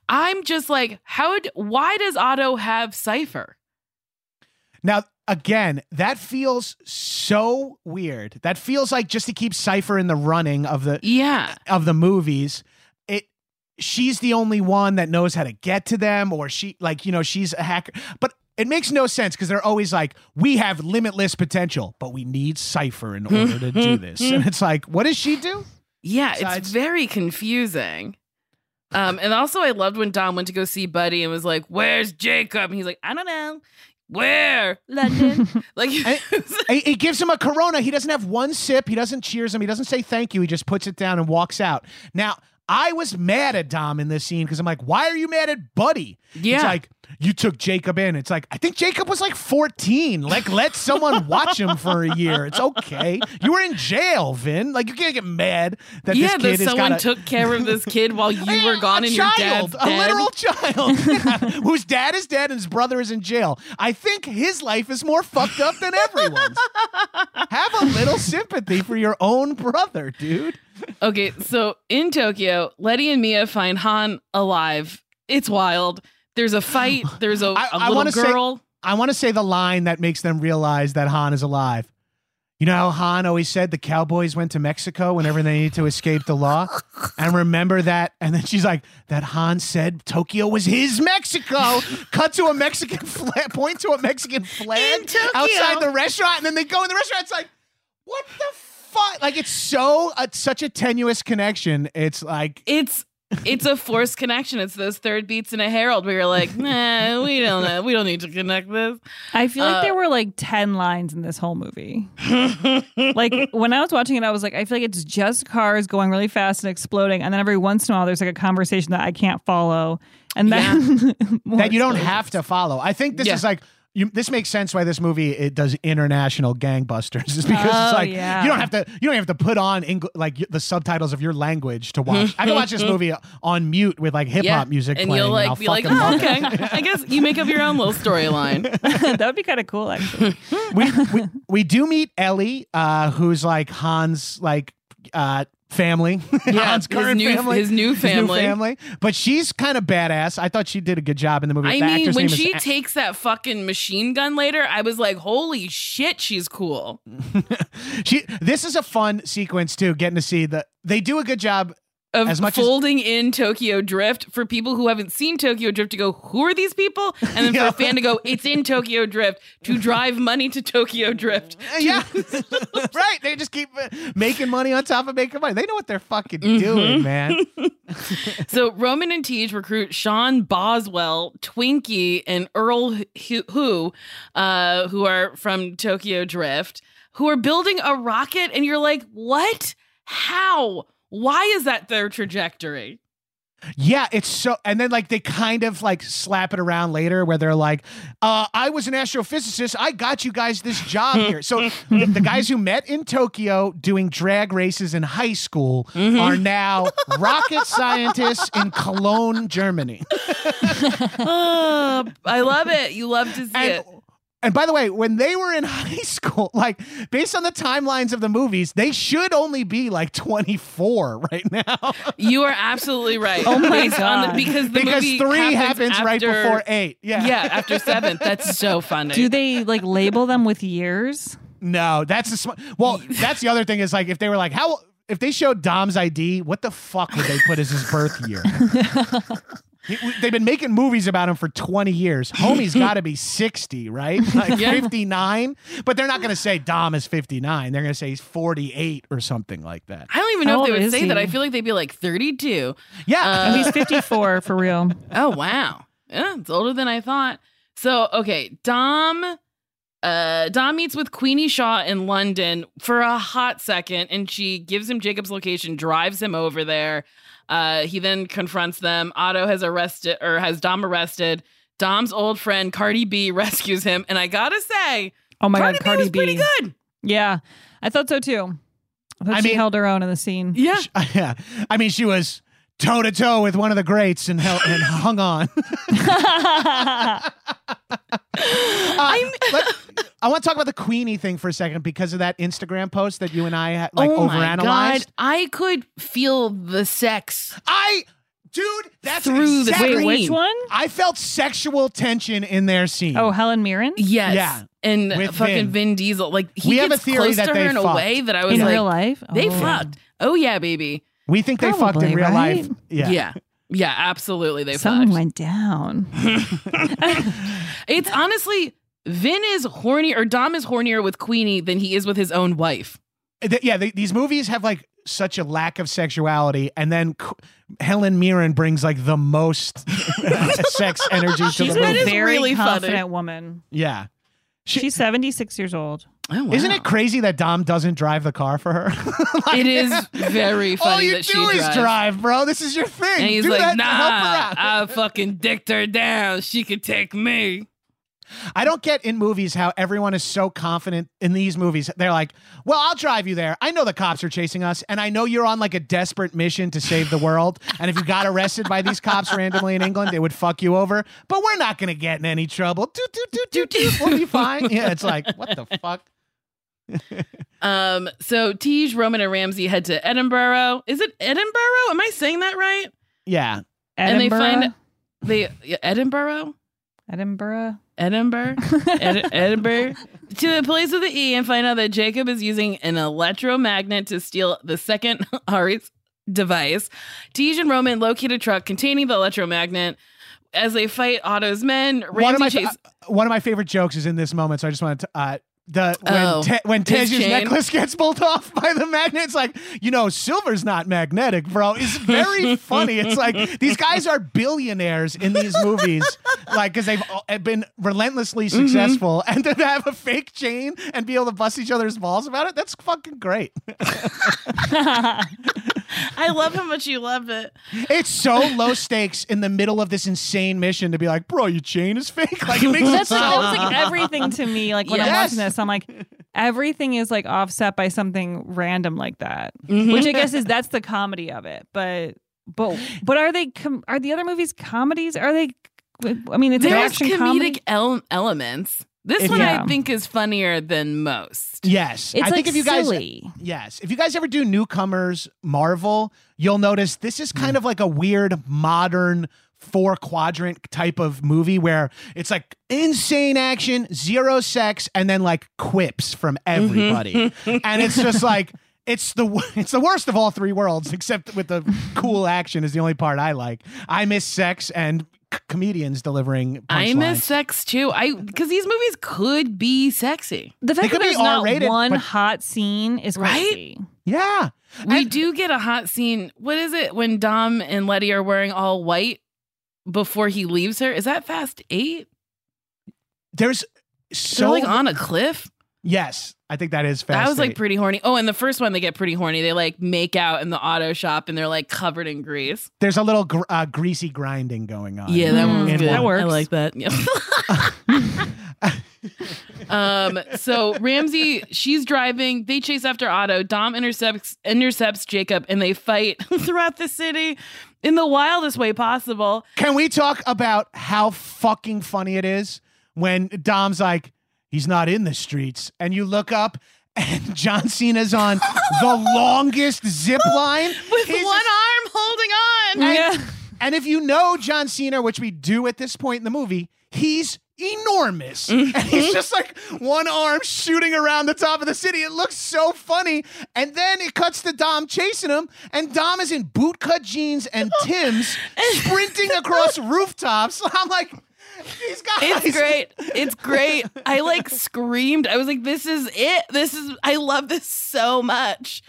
I'm just like, how? d- Why does Otto have Cipher? Now, again, that feels so weird. That feels like just to keep Cipher in the running of the Yeah, of the movies. It she's the only one that knows how to get to them, or she like you know she's a hacker, but. It makes no sense because they're always like, we have limitless potential, but we need Cipher in order to do this. And it's like, what does she do? yeah, Besides- it's very confusing. Um, and also, I loved when Dom went to go see Buddy and was like, "Where's Jacob?" And he's like, "I don't know." Where London? like, it, it gives him a Corona. He doesn't have one sip. He doesn't cheers him. He doesn't say thank you. He just puts it down and walks out. Now, I was mad at Dom in this scene because I'm like, why are you mad at Buddy? Yeah. It's like, you took Jacob in. It's like, I think Jacob was like 14. Like, let someone watch him for a year. It's okay. You were in jail, Vin. Like, you can't get mad that yeah, this that kid has someone got a, took care of this kid while you were gone a and your child, dad's a literal child, Yeah. whose dad is dead and his brother is in jail. I think his life is more fucked up than everyone's. Have a little sympathy for your own brother, dude. Okay, so in Tokyo, Letty and Mia find Han alive. It's wild. There's a fight. There's a, a I- I little say- girl. I want to say the line that makes them realize that Han is alive. You know how Han always said the cowboys went to Mexico whenever they needed to escape the law? And remember that? And then she's like, that Han said Tokyo was his Mexico. Cut to a Mexican flag, point to a Mexican flag outside the restaurant. And then they go in the restaurant. It's like, what the fuck? Like, it's so, uh, such a tenuous connection. It's like, It's it's a forced connection. It's those third beats in a Harold where you're like, nah, we don't know. We don't need to connect this. I feel like Uh, there were like 10 lines in this whole movie. like when I was watching it, I was like, I feel like it's just cars going really fast and exploding. And then every once in a while, there's like a conversation that I can't follow. And then more that you don't have to follow. I think this Yeah. is like you, this makes sense why this movie it does international gangbusters is because Oh, it's like yeah. you don't have to you don't have to put on Eng- like the subtitles of your language to watch. I can watch this movie on mute with like hip hop Yeah, music and playing. you'll like I'll be like, oh, okay. it. I guess you make up your own little storyline. that would be kind of cool, actually. we, we we do meet Ellie, uh, who's like Han's like uh family. Yeah, Han's his new- family. his new family. family. But she's kind of badass. I thought she did a good job in the movie. I The mean, when name is she A- takes that fucking machine gun later, I was like, holy shit, she's cool. she this is a fun sequence too getting to see the they do a good job Of As much as- folding in Tokyo Drift for people who haven't seen Tokyo Drift to go, who are these people? And then for a fan to go, it's in Tokyo Drift to drive money to Tokyo Drift. yeah right they just keep uh, making money on top of making money they know what they're fucking Mm-hmm. doing man So Roman and Tej recruit Sean Boswell, Twinkie, and Earl Hu, Hu, uh, who are from Tokyo Drift, who are building a rocket, and you're like, what? How? Why is that their trajectory? Yeah, it's so, and then like they kind of like slap it around later where they're like, uh, I was an astrophysicist. I got you guys this job here. So the, guys who met in Tokyo doing drag races in high school Mm-hmm. are now rocket scientists in Cologne, Germany. Oh, I love it. You love to see And- it. And by the way, when they were in high school, like based on the timelines of the movies, they should only be like 24 right now. You are absolutely right. Oh my Based on the- God. because the because movie three happens, right after- before eight. Yeah. Yeah, after seventh. That's so funny. Do they like label them with years? No, that's the sm- well. That's the other thing is like if they were like how if they showed Dom's ID, what the fuck would they put as his birth year? He- They've been making movies about him for 20 years. Homie's got to be 60, right? Like Yeah. 59. But they're not going to say Dom is 59. They're going to say he's 48 or something like that. I don't even know How if they would is say that. I feel like they'd be like 32. Yeah. Uh, He's 54 for real. Oh wow. Yeah, it's older than I thought. So okay, Dom uh Dom meets with Queenie Shaw in London for a hot second and she gives him Jacob's location, drives him over there. Uh he then confronts them. Otto has arrested or has Dom arrested. Dom's old friend Cardi B rescues him and I got to say, Oh my Cardi god, B Cardi was B. pretty good. Yeah, I thought so too. I thought I she mean- held her own in the scene. Yeah. yeah. I mean, she was toe to toe with one of the greats and, held, and hung on. Uh, let- I want to talk about the Queenie thing for a second because of that Instagram post that you and I like oh my overanalyzed. god, I could feel the sex. I, dude, that's Through the exactly- screen. Wait, which one? I felt sexual tension in their scene. Oh, Helen Mirren Yes. Yeah. And With fucking Vin. Vin. Diesel. Like he We have gets a theory close that to her in a way that I was in like, real life. they Oh. fucked. Oh yeah, baby. We think they fucked in real right? life. Yeah. Yeah. Yeah, absolutely. They Something fucked. went down. It's honestly Vin is horny or Dom is hornier with Queenie than he is with his own wife. Uh, th- yeah, they, these movies have like such a lack of sexuality, and then Qu- Helen Mirren brings like the most sex energy to She's the That a very really funny. confident woman. Yeah. She- She's 76 years old. Oh, wow. Isn't it crazy that Dom doesn't drive the car for her? Like, It is very All you that do she is drives. drive, bro. This is your thing. And he's Do like, that, nah, help her out. I fucking dicked her down. She could take me. I don't get in movies how everyone is so confident in these movies. They're like, well, I'll drive you there. I know the cops are chasing us, and I know you're on like a desperate mission to save the world. And if you got arrested by these cops randomly in England, they would fuck you over. But we're not going to get in any trouble. Toot, toot, toot, toot, toot. We'll be fine. Yeah, it's like, what the fuck? Um, so Tej, Roman, and Ramsey head to Edinburgh. Is it Edinburgh? Am I saying that right? Yeah. And they find they yeah, Edinburgh, Edinburgh. Edinburgh, Ed- Edinburgh to the place with the E and find out that Jacob is using an electromagnet to steal the second Aries device. Tej and Roman locate a truck containing the electromagnet. As they fight Otto's men, Ramsey one of my chase- uh, one of my favorite jokes is in this moment. So I just wanted to uh, the when Oh, Te- when his Tej's necklace gets pulled off by the magnet. It's like you know, silver's not magnetic, bro. It's very funny. It's like these guys are billionaires in these movies, like because they've all- been relentlessly Mm-hmm. successful, and to have a fake chain and be able to bust each other's balls about it. That's fucking great. I love how much you love it. It's so low stakes in the middle of this insane mission to be like, bro, your chain is fake. Like it makes it That's so. like, that was like everything to me. Like when I'm watching this, I'm like, everything is like offset by something random like that, Mm-hmm. which I guess is that's the comedy of it. But but but are they com- are the other movies comedies? Are they? I mean, it's an There's action comedic comedy. ele- elements. This If one you- I think is funnier than most. Yes, It's I like think if you guys, silly. yes, if you guys ever do newcomers Marvel, you'll notice this is Mm. kind of like a weird modern four quadrant type of movie where it's like insane action, zero sex, and then like quips from mm-hmm. everybody, and it's just like. It's the it's the worst of all three worlds, except with the cool action is the only part I like. I miss sex and c- comedians delivering. I punchlines. miss sex too. I because these movies could be sexy. The fact that there's not R-rated, one but- hot scene is Right? crazy. Yeah, We do get a hot scene. What is it when Dom and Letty are wearing all white before he leaves her? Is that Fast Eight? there's They're so like on a cliff. Yes, I think that is fast. That was like eight. pretty horny. Oh, and the first one they get pretty horny. They like make out in the auto shop and they're like covered in grease. There's a little gr- uh, greasy grinding going on. Yeah, that one was in good. one. I like that. Yeah. um. So Ramsey, she's driving. They chase after Otto. Dom intercepts intercepts Jacob, and they fight throughout the city in the wildest way possible. Can we talk about how fucking funny it is when Dom's like, he's not in the streets, and you look up and John Cena's on the longest zip line with He's one arm holding on. And, and if you know John Cena, which we do at this point in the movie, he's enormous. Mm-hmm. And he's just like one arm shooting around the top of the city. It looks so funny. And then it cuts to Dom chasing him, and Dom is in bootcut jeans and Tim's sprinting across rooftops. I'm like, these guys. It's great. It's great. I like screamed. I was like, "This is it. This is. I love this so much."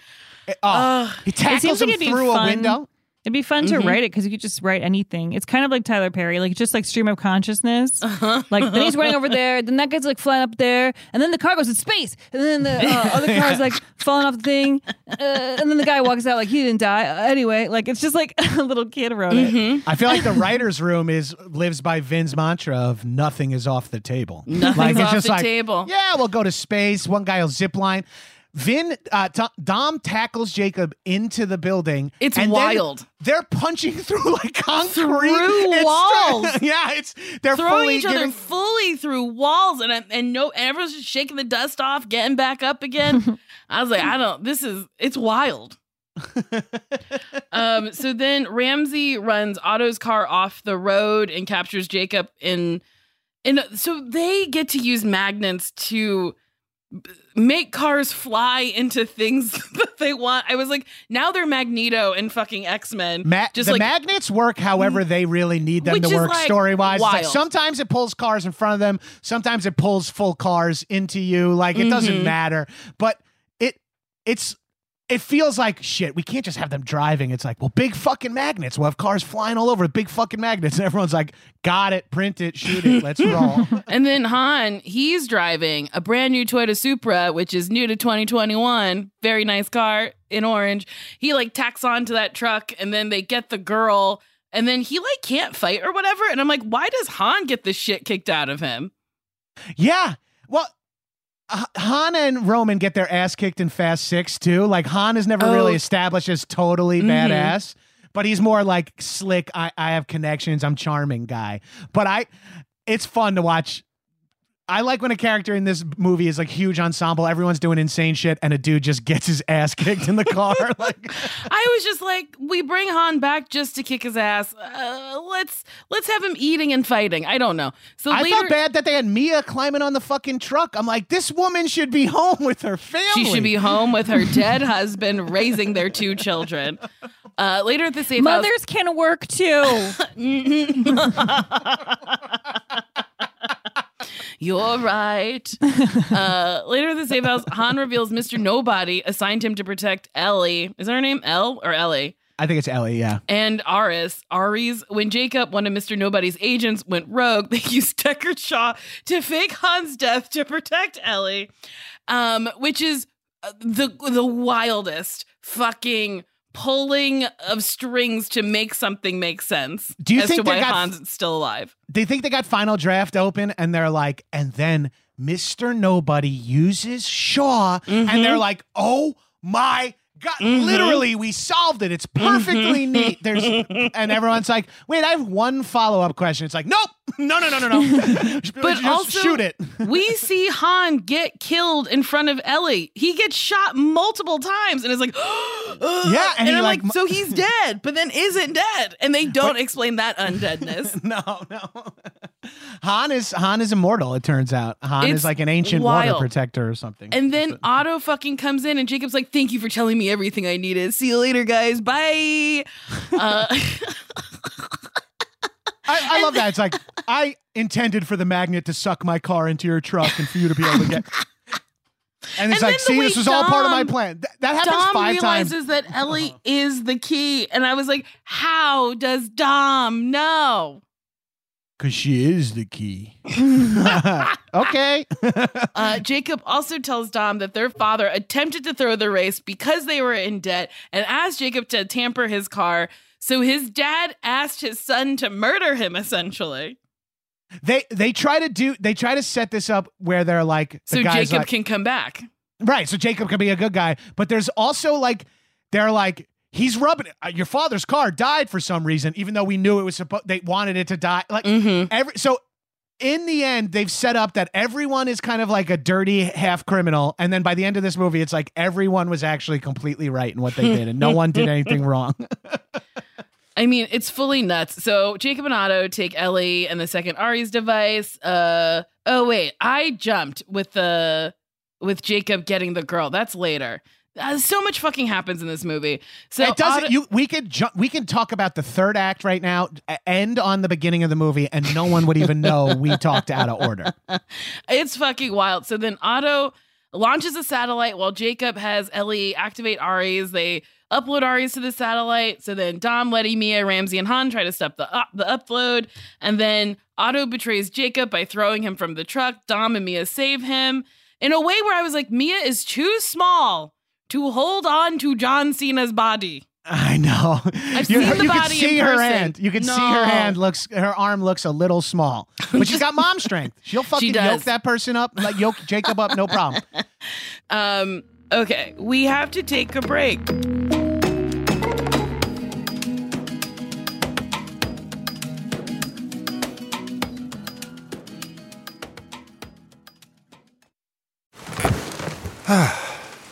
Eh, oh, he It tackles seems him like it'd be through a window. It'd be fun to Mhm. write it because you could just write anything. It's kind of like Tyler Perry, like just like stream of consciousness. Uh-huh. Like then he's running over there, then that guy's like flying up there, and then the car goes in space, and then the uh, other car's like falling off the thing, uh, and then the guy walks out like he didn't die. Uh, anyway, like it's just like a little kid wrote it. Mm-hmm. I feel like the writer's room is lives by Vin's mantra of nothing is off the table. Nothing's like, it's off just the like, table. Yeah, we'll go to space. One guy will zip line. Vin, uh, Tom- Dom tackles Jacob into the building. It's wild. They're punching through like concrete Through It's walls. yeah, it's they're throwing fully each other getting- fully through walls and and no and everyone's just shaking the dust off getting back up again i was like i don't this is it's wild um so then ramsey runs otto's car off the road and captures jacob in and so they get to use magnets to make cars fly into things that they want i was like now they're magneto and fucking x-men Ma- just the like magnets work however they really need them to work like, story wise. Like sometimes it pulls cars in front of them, sometimes it pulls full cars into you. Like it doesn't Mhm. matter. But it it's it feels like shit. We can't just have them driving. It's like, well, big fucking magnets. We'll have cars flying all over, big fucking magnets. And everyone's like, got it, print it, shoot it, let's roll. And then Han, he's driving a brand new Toyota Supra, which is new to 2021. Very nice car in orange. He like tacks onto that truck and then they get the girl and then he like can't fight or whatever. And I'm like, why does Han get the shit kicked out of him? Yeah. Well, Han and Roman get their ass kicked in Fast Six too. Like Han is never Oh. really established as totally Mhm. badass, but he's more like slick. I, I have connections. I'm charming guy. But I, it's fun to watch. I like when a character in this movie is like huge ensemble. Everyone's doing insane shit, and a dude just gets his ass kicked in the car. like, I was just like, we bring Han back just to kick his ass. Uh, let's let's have him eating and fighting. I don't know. So I later, felt bad that they had Mia climbing on the fucking truck. I'm like, this woman should be home with her family. She should be home with her dead husband raising their two children. Uh, later at the safe house, Mothers can work too. You're right. uh, later at the safe house, Han reveals Mr. Nobody assigned him to protect Ellie. Is that her name? Elle or Ellie? I think it's Ellie. Yeah. And Aris, Aries, when Jacob, one of Mr. Nobody's agents, went rogue, they used Deckard Shaw to fake Han's death to protect Ellie, um, which is uh, the the wildest fucking pulling of strings to make something make sense. Do you as think to why got- Han's still alive? they think they got final draft open and they're like, and then Mr. Nobody uses Shaw and they're mm-hmm. like, oh my God, Mhm. literally, we solved it. It's perfectly Mhm. neat. There's and everyone's like, wait, I have one follow-up question. It's like, nope, no, no, no, no, no. But Just also, shoot it. we see Han get killed in front of Ellie. He gets shot multiple times, and it's like, Yeah, and and, I'm like, like, so he's dead, but then isn't dead, and they don't explain that undeadness. no, no. Han is Han is immortal, it turns out. Han It's is like an ancient water wild. protector or something. And then Otto fucking comes in, and Jacob's like, "Thank you for telling me everything I needed. See you later, guys. Bye." Uh, I, I love that. It's like I intended for the magnet to suck my car into your truck and for you to be able to get. And it's And like, then the see, way this was all part of my Dom- plan. Th- that happens Dom five times. realizes that Ellie is the key, and I was like, "How does Dom know?" Because she is the key. okay. Uh, Jacob also tells Dom that their father attempted to throw the race because they were in debt and asked Jacob to tamper his car. So his dad asked his son to murder him, essentially. They they try to do they try to set this up where they're like the So Jacob like- can come back. Right. So Jacob can be a good guy. But there's also like, they're like, he's rubbing it. Uh, Your father's car died for some reason, even though we knew it was supposed, they wanted it to die. Like, every, so in the end, they've set up that everyone is kind of like a dirty half criminal. And then by the end of this movie, it's like everyone was actually completely right in what they did and no one did anything wrong. I mean, it's fully nuts. So Jacob and Otto take Ellie and the second Aries device. Uh oh wait, I jumped with the with Jacob getting the girl. That's later. Uh, so much fucking happens in this movie. So it doesn't. Otto- you we could ju- we can talk about the third act right now, end on the beginning of the movie, and no one would even know we talked out of order. It's fucking wild. So then Otto launches a satellite while Jacob has Ellie activate Aries. They upload Aries to the satellite. So then Dom, Letty, Mia, Ramsey, and Han try to stop the up- the upload. And then Otto betrays Jacob by throwing him from the truck. Dom and Mia save him in a way where I was like, Mia is too small to hold on to John Cena's body. I know. I've you, seen the you can see in her person. hand. You can see her hand looks. Her arm looks a little small, but she's got mom strength. She'll fucking does. yoke that person up, like yoke Jacob up, no problem. Um, okay, we have to take a break.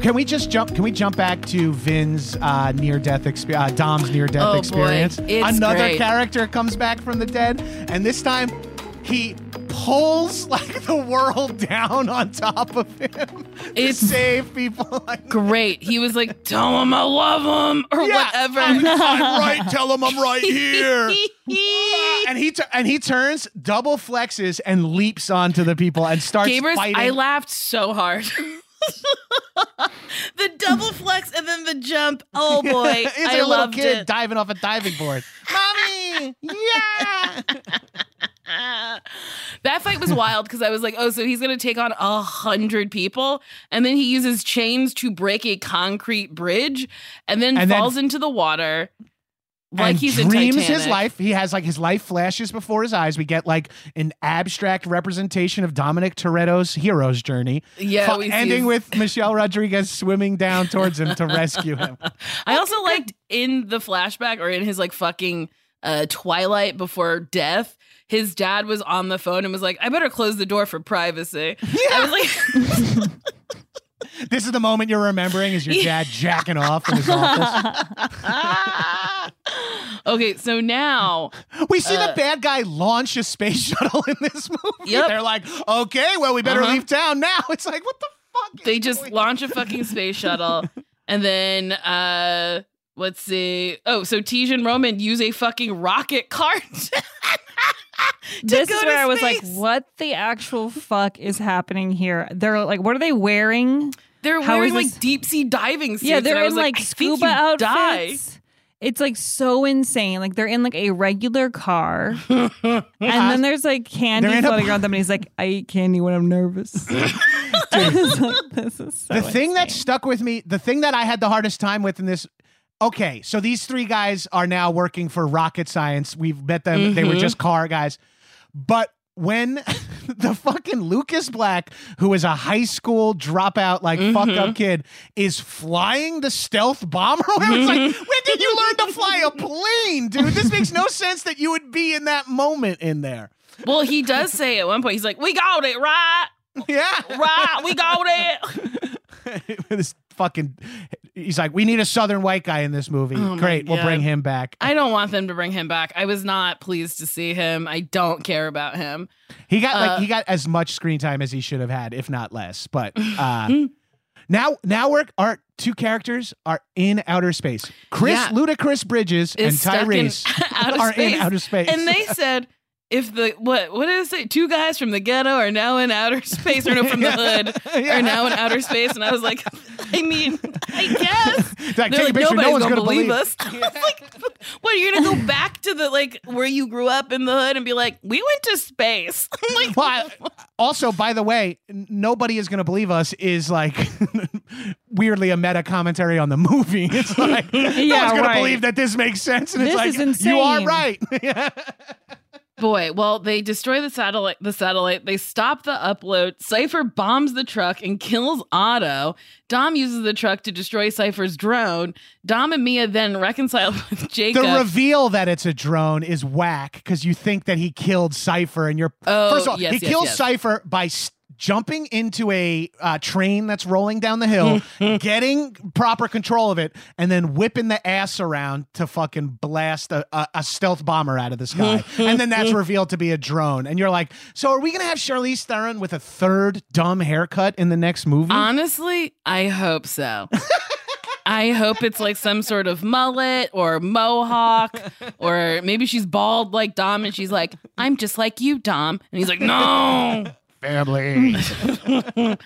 Can we just jump? Can we jump back to Vin's uh, near death experience? Uh, Dom's near death Oh, experience. Another great. character comes back from the dead, and this time he pulls like the world down on top of him to It's save people. Like, Great. He was like, tell him I love him or Yeah, whatever. I'm, I'm right. Tell him I'm right here. and he tu- and he turns, double flexes, and leaps onto the people and starts Gamers, fighting. I laughed so hard. the double flex and then the jump. Oh boy, it's I a little kid it. diving off a diving board. Mommy, yeah. that fight was wild because I was like, oh, so he's gonna take on a hundred people, and then he uses chains to break a concrete bridge, and then And then- falls into the water like he's in dreams his life. He has like his life flashes before his eyes. We get like an abstract representation of Dominic Toretto's hero's journey. Yeah, ending with Michelle Rodriguez swimming down towards him to rescue him. I also liked in the flashback or in his like fucking uh, twilight before death. His dad was on the phone and was like, "I better close the door for privacy." I was like, This is the moment you're remembering is your dad jacking off in his office. "Okay, so now We see Uh, the bad guy launch a space shuttle in this movie. Yep. They're like, okay, well, we better Uh-huh. leave town now. It's like, what the fuck? they just launch a fucking space shuttle, and then uh, let's see. Oh, so Tej and Roman use a fucking rocket cart. this is where I was like, what the actual fuck is happening here? They're like, what are they wearing? They're How wearing like deep sea diving suits. Yeah, they're I was in like, I scuba you outfits. die. It's like so insane. Like they're in like a regular car, and then there's like candy They're floating around them, and he's like, "I eat candy when I'm nervous." Like, this is so the thing that stuck with me, the thing that I had the hardest time with in this. Okay, so these three guys are now working for rocket science. We've met them; they were Mhm. just car guys. But when the fucking Lucas Black, who is a high school dropout, like fuck Mm-hmm. up kid, is flying the stealth bomber. I was like, Mm-hmm. when did you learn to fly a plane, dude? This makes no sense that you would be in that moment in there. Well, he does say at one point, he's like, "We got it right, Yeah. right, we got it." this fucking he's like, we need a southern white guy in this movie. Oh Great, we'll bring him back. I don't want them to bring him back. I was not pleased to see him. I don't care about him. He got Uh, like he got as much screen time as he should have had, if not less. But uh now now we're our two characters are in outer space. Chris Yeah. Ludacris Bridges and Is in Tyrese outer are space. in outer space. And they said if the what what did it say? Two guys from the ghetto are now in outer space, or no, from the hood Yeah. are now in outer space. And I was like, I mean, I guess. Like, They're take a like, picture, no nobody's one's gonna, gonna believe, believe. us. I was like, what? are You're gonna go back to the like where you grew up in the hood and be like, we went to space. Like, Well, I- also, by the way, nobody is going to believe us is like weirdly a meta commentary on the movie. It's like no one's going right. to believe that this makes sense, and This it's like is you are insane. right. Boy, well, they destroy the satellite. The satellite. They stop the upload. Cipher bombs the truck and kills Otto. Dom uses the truck to destroy Cipher's drone. Dom and Mia then reconcile with Jacob. The reveal that it's a drone is whack because you think that he killed Cipher, and you're Oh, first of all yes, he yes, kills yes. Cipher by. s Jumping into a uh, train that's rolling down the hill, getting proper control of it, and then whipping the ass around to fucking blast a, a, a stealth bomber out of the sky. and then that's revealed to be a drone. And you're like, so are we going to have Charlize Theron with a third dumb haircut in the next movie? Honestly, I hope so. I hope it's like some sort of mullet or mohawk, or maybe she's bald like Dom and she's like, I'm just like you, Dom. And he's like, No. Family.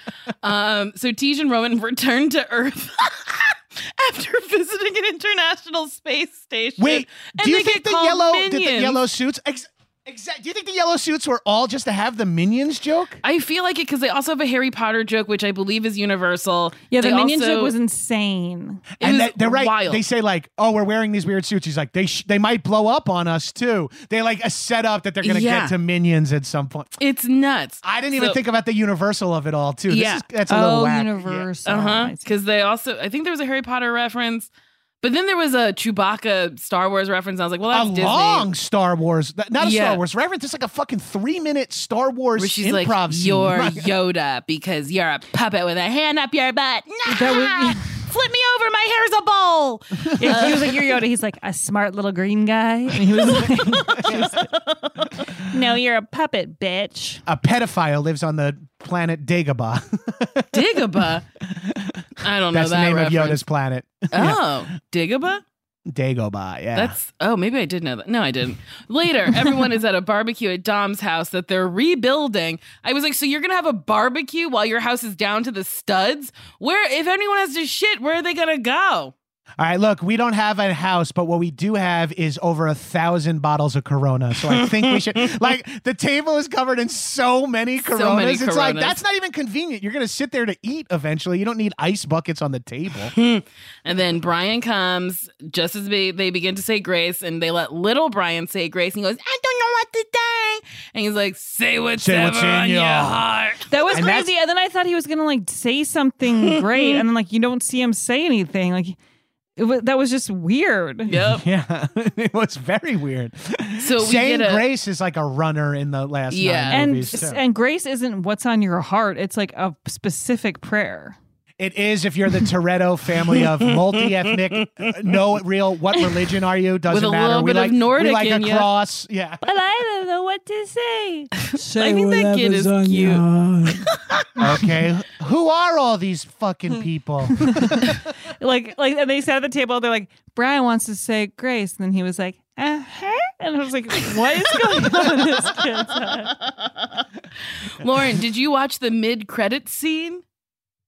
um, so Tej and Roman return to Earth after visiting an international space station. Wait, and do you they think get the called yellow did the yellow suits? Ex- exact. Do you think the yellow suits were all just to have the minions joke? I feel like it because they also have a Harry Potter joke, which I believe is universal. Yeah, the They minion also- joke was insane. It and was that- they're right. wild. They say like, "Oh, we're wearing these weird suits." He's like, "They sh- they might blow up on us too." They like a setup that they're gonna Yeah. get to minions at some point. It's nuts. I didn't even So- think about the universal of it all too. This Yeah. is, that's a little oh, whack. Universal. Uh huh. Because they also, I think there was a Harry Potter reference, but then there was a Chewbacca Star Wars reference. I was like, well, A that's Disney. long Star Wars, not a Yeah. Star Wars reference. It's like a fucking three minute Star Wars Where she's improv like, scene. you're Yoda because you're a puppet with a hand up your butt. Nah, flip me over. My hair's a bowl. Yeah, he was like, "You're Yoda." He's like a smart little green guy, and he was like, she "No, you're a puppet, bitch." a pedophile lives on the planet Dagobah. Dagobah. I don't know That's the that name reference. of Yoda's planet. Oh, Dagobah? Dagobah. Yeah. That's oh maybe I did know that. No, I didn't. Later, everyone is at a barbecue at Dom's house that they're rebuilding. I was like, so you're gonna have a barbecue while your house is down to the studs? Where if anyone has to shit, where are they gonna go? All right, look, we don't have a house, but what we do have is over a thousand bottles of Corona. So I think we should like the table is covered in so many Coronas. So many it's like that's not even convenient. You're gonna sit there to eat eventually. You don't need ice buckets on the table. Hmm. And then Brian comes just as they, they begin to say grace, and they let little Brian say grace, and he goes, I don't know what to say. And he's like, say what's, Say what's in on your your heart." heart. That was And crazy. And then I thought he was gonna like say something great, and then like you don't see him say anything. Like it wa- that was just weird. Yep. yeah, it was very weird. So we Saying get a- Grace is like a runner in the last Yeah. nine And movies. too. and grace isn't what's on your heart. It's like a specific prayer. It is if you're the Toretto family of multi-ethnic, uh, no real. What religion are you? Doesn't With a matter. little we bit of like Nordic we like in a ya. cross. Yeah. But I don't know what to say. I think that kid is cute. Okay. Who are all these fucking people? like like and they sat at the table they're like brian wants to say grace and then he was like uh-huh and i was like what is going on in this kid's head Lauren, did you watch the mid credit scene?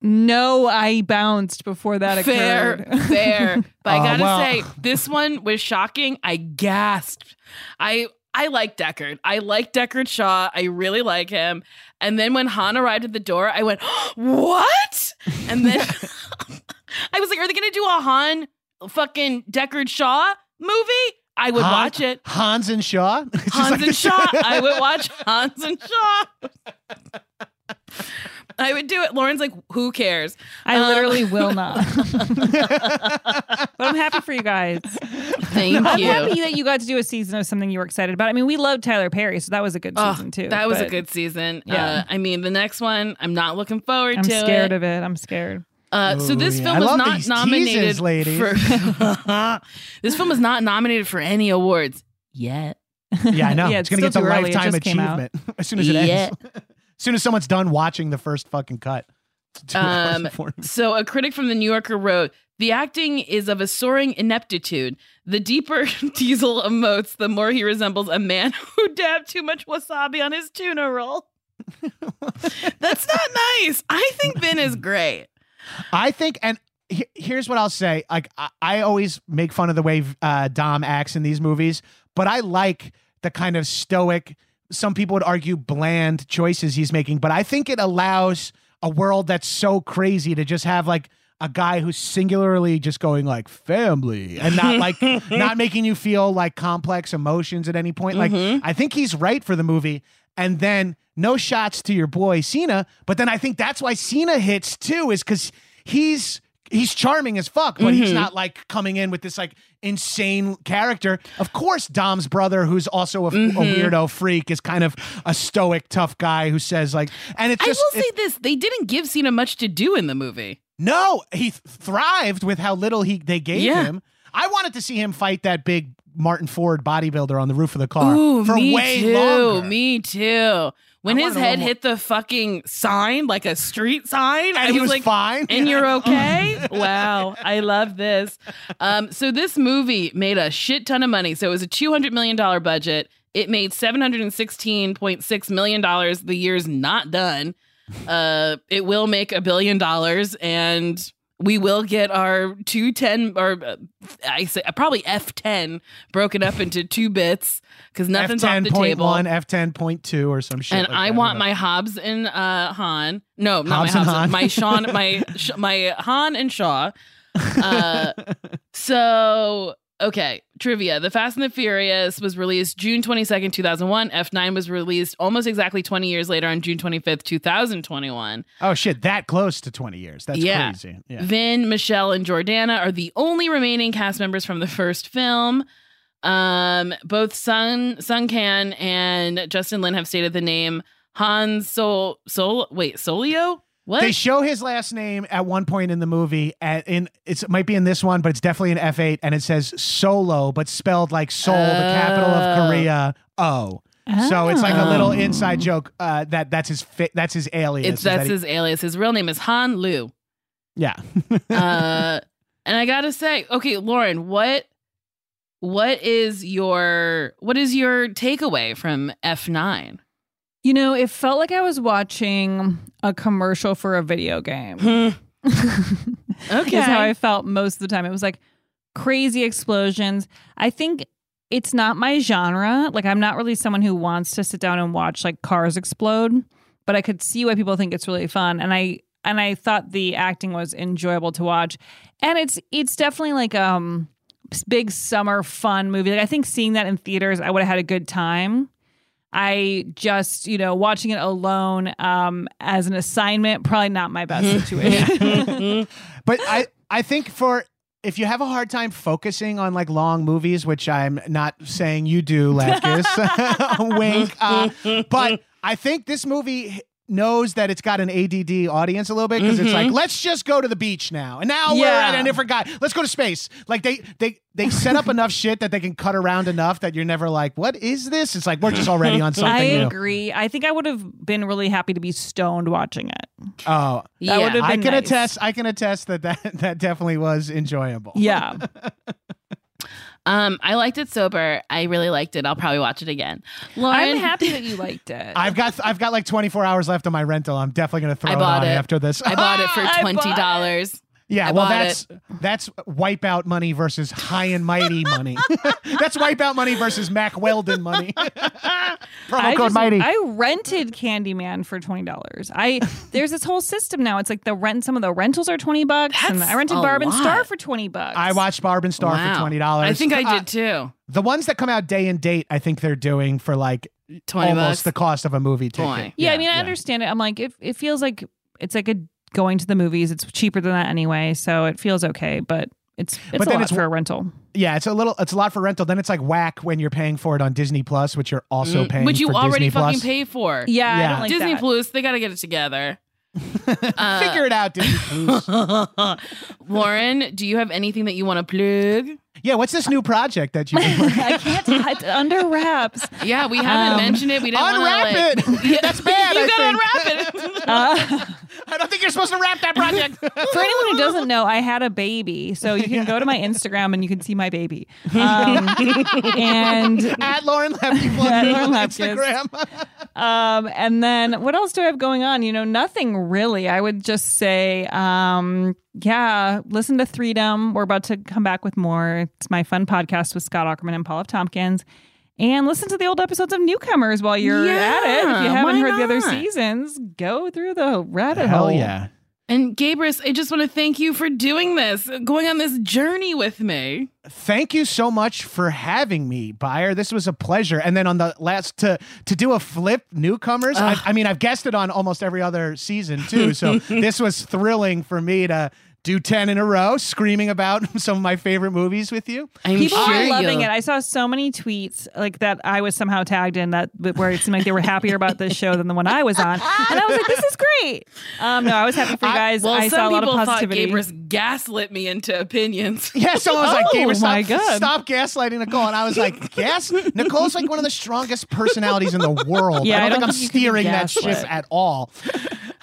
No i bounced before that fair, occurred fair. But I Oh, gotta well. say, this one was shocking. I gasped. I I like Deckard. I like Deckard Shaw. I really like him. And then when Han arrived at the door, I went, "What?" And then I was like, "Are they gonna do a Han fucking Deckard Shaw movie?" I would Han- watch it. Hans and Shaw. It's Hans like and Shaw. I would watch Hans and Shaw. I would do it. Lauren's like, who cares? I Um, literally will not. but I'm happy for you guys. Thank you. I'm happy that you got to do a season of something you were excited about. I mean, we loved Tyler Perry, so that was a good Oh, season too. That was a good season. Yeah. Uh, I mean, the next one, I'm not looking forward to. I'm scared it. of it. I'm scared. Uh, so this yeah. film I was not nominated teases, ladies. for. this film was not nominated for any awards yet. Yeah, I know. Yeah, it's it's gonna get still the too early. It lifetime just out. achievement as soon as it Yeah. ends. As soon as someone's done watching the first fucking cut. Um, so a critic from the New Yorker wrote, "The acting is of a soaring ineptitude. The deeper Diesel emotes, the more he resembles a man who dabbed too much wasabi on his tuna roll." That's not nice. I think Vin is great. I think, and he- here's what I'll say: like I, I always make fun of the way uh, Dom acts in these movies, but I like the kind of stoic. Some people would argue bland choices he's making, but I think it allows a world that's so crazy to just have like a guy who's singularly just going like family and not like not making you feel like complex emotions at any point. Like Mhm. I think he's right for the movie. And then no shots to your boy Cena, but then I think that's why Cena hits too, is because he's he's charming as fuck, but he's Mhm. not like coming in with this like insane character. Of course, Dom's brother, who's also a, a Mhm. weirdo freak, is kind of a stoic, tough guy who says like, and it's I just will say this: they didn't give Cena much to do in the movie. no, he th- thrived with how little he they gave Yeah. him. I wanted to see him fight that big Martyn Ford bodybuilder on the roof of the car Ooh, for me way too. longer. Me too. When his head hit the fucking sign, like a street sign, And I he was, was like, fine? And you're okay? wow, I love this. Um, so this movie made a shit ton of money. So it was a two hundred million dollar budget. It made seven hundred and sixteen point six million dollars. The year's not done. Uh, it will make a billion dollars, and we will get our two ten or uh, I say probably F ten broken up into two bits because nothing's off the table. F10.1, F10.2 or some shit. and like I that. want my Hobbs and uh, Han. No, not Hobbs my and Hobbs. Han. My Sean. My my Han and Shaw. Uh, so okay, trivia: The Fast and the Furious was released June twenty second, two thousand one. F nine was released almost exactly twenty years later on June twenty fifth, two thousand twenty one. Oh shit, that close to 20 years. That's yeah. crazy. Yeah. Vin, Michelle, and Jordana are the only remaining cast members from the first film. Um, both Sung Sung Kang and Justin Lin have stated the name Han Sol Sol. Wait, Solio. What? They show his last name at one point in the movie, and in it's it might be in this one, but it's definitely an F eight, and it says Solo, but spelled like Seoul, the capital of Oh. Korea. Oh, so it's like a little Oh. inside joke uh, that that's his fi- that's his alias. it's is that that's he- his alias. His real name is Han Lue. yeah. Uh, and I gotta say, okay, Lauren, what what is your what is your takeaway from F nine? You know, it felt like I was watching a commercial for a video game. Okay. Is how I felt most of the time. It was like crazy explosions. I think it's not my genre. Like I'm not really someone who wants to sit down and watch like cars explode, but I could see why people think it's really fun. And I and I thought the acting was enjoyable to watch. And it's it's definitely like um big summer fun movie. Like I think seeing that in theaters, I would have had a good time. I just, you know, watching it alone um, as an assignment, probably not my best situation. but I I think for if you have a hard time focusing on like long movies, which I'm not saying you do, Lapkus, wink. Uh, but I think this movie knows that it's got an ADD audience a little bit because it's like Mhm. let's just go to the beach now, and now we're at a different guy. Let's go to space. Like they they they set up enough shit that they can cut around enough that you're never like, what is this? It's like we're just already on something I new. agree. I think I would have been really happy to be stoned watching it. Oh, That would have I can nice. attest. I can attest that that that definitely was enjoyable. Yeah. Um, I liked it sober. I really liked it. I'll probably watch it again. Lauren, I'm happy that you liked it. I've got I've got like 24 hours left on my rental. I'm definitely gonna throw I it bought on it after this. I bought it for twenty dollars. Yeah, I well, bought that's that's wipeout money versus high and mighty money. that's wipeout money versus Mack Weldon money. Promo I code just- mighty. I rented Candyman for twenty dollars. I there's this whole system now. It's like the rent. Some of the rentals are twenty bucks, and I rented a Barb and Star for twenty bucks. I watched Barb and Star Wow. for twenty dollars. I think I uh, did too. The ones that come out day and date, I think they're doing for like 20 almost bucks? the cost of a movie ticket. Boy. Yeah, I mean, I understand it. I'm like, it, it feels like it's like a going to the movies. It's cheaper than that anyway, so it feels okay. But it's it's But a then lot it's- for a rental. Yeah, it's a little, it's a lot for rental. Then it's like whack when you're paying for it on Disney Plus, which you're also paying. Mm. Which you for already Disney fucking Plus. pay for. Yeah, I Yeah. don't like Disney that. Plus, they got to get it together. Uh, Figure it out, Disney Plus. Lauren, do you have anything that you want to plug? Yeah, what's this new project that you? I can't it's under wraps. Yeah, we haven't Um, mentioned it. We didn't Unwrap want to. it. That's bad. you I gotta think. unwrap it. Uh, I don't think you're supposed to wrap that project. for anyone who doesn't know, I had a baby, so you can go to my Instagram and you can see my baby. Um, and At Lauren Lapkus At on Lauren Lapkus. Instagram. Um, and then what else do I have going on? You know, nothing really. I would just say, um, yeah, listen to Threedom. We're about to come back with more. It's my fun podcast with Scott Aukerman and Paul F. Tompkins. And listen to the old episodes of Newcomers while you're at it. If you haven't heard the other seasons, go through the rabbit Hell hole. yeah. And Gabrus, I just want to thank you for doing this, going on this journey with me. Thank you so much for having me, Byer. This was a pleasure. And then on the last to to do a flip newcomers. I, I mean, I've guested on almost every other season too. So this was thrilling for me to do ten in a row, screaming about some of my favorite movies with you. I'm People sure are loving you'll- it. I saw so many tweets like that I was somehow tagged in that where it seemed like they were happier about this show than the one I was on. And I was like, this is great. Um, no, I was happy for you guys. Well, I some saw a lot people of thought positivity. Gabrus gaslit me into opinions. Yeah, someone was like, Oh, Gamer, my stop, God. stop gaslighting Nicole. And I was like, gas? Nicole's like one of the strongest personalities in the world. Yeah, I don't, I don't think I'm think you can steering that gaslit. ship at all.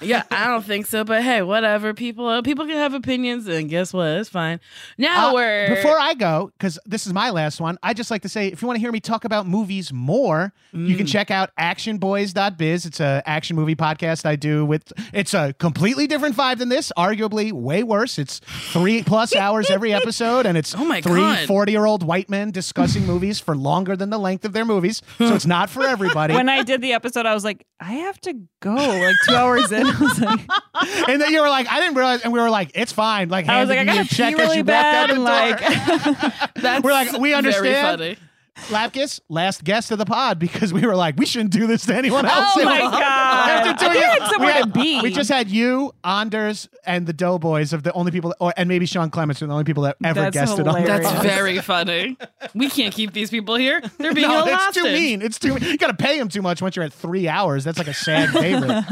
Yeah, I don't think so. But hey, whatever. People, uh, people can have opinions, and guess what? It's fine. Now Uh, we're Before I go, because this is my last one, I just like to say if you want to hear me talk about movies more, you Mm. can check out actionboys.biz. It's a action movie podcast I do with it's a completely different vibe than this, arguably way worse. It's three plus hours every episode, and it's Oh my three God. 40 year old white men discussing movies for longer than the length of their movies. So it's not for everybody. when I did the episode, I was like, I have to go. Like two hours in, I was like, and then you were like, I didn't realize, and we were like, it's fine. Like, I was like, I you gotta pee really you walked out bad, and like, that's We're like, we very understand. Funny. Lapkus, last guest of the pod, because we were like, we shouldn't do this to anyone else. Oh my God. After doing I it, had somewhere we, to be. we just had you, Anders, and the Doughboys of the only people, or, and maybe Sean Clements are the only people that ever That's guested on. That's very funny. We can't keep these people here. They're being no, held it's too mean. It's too. You got to pay them too much once you're at three hours. That's like a sad favorite.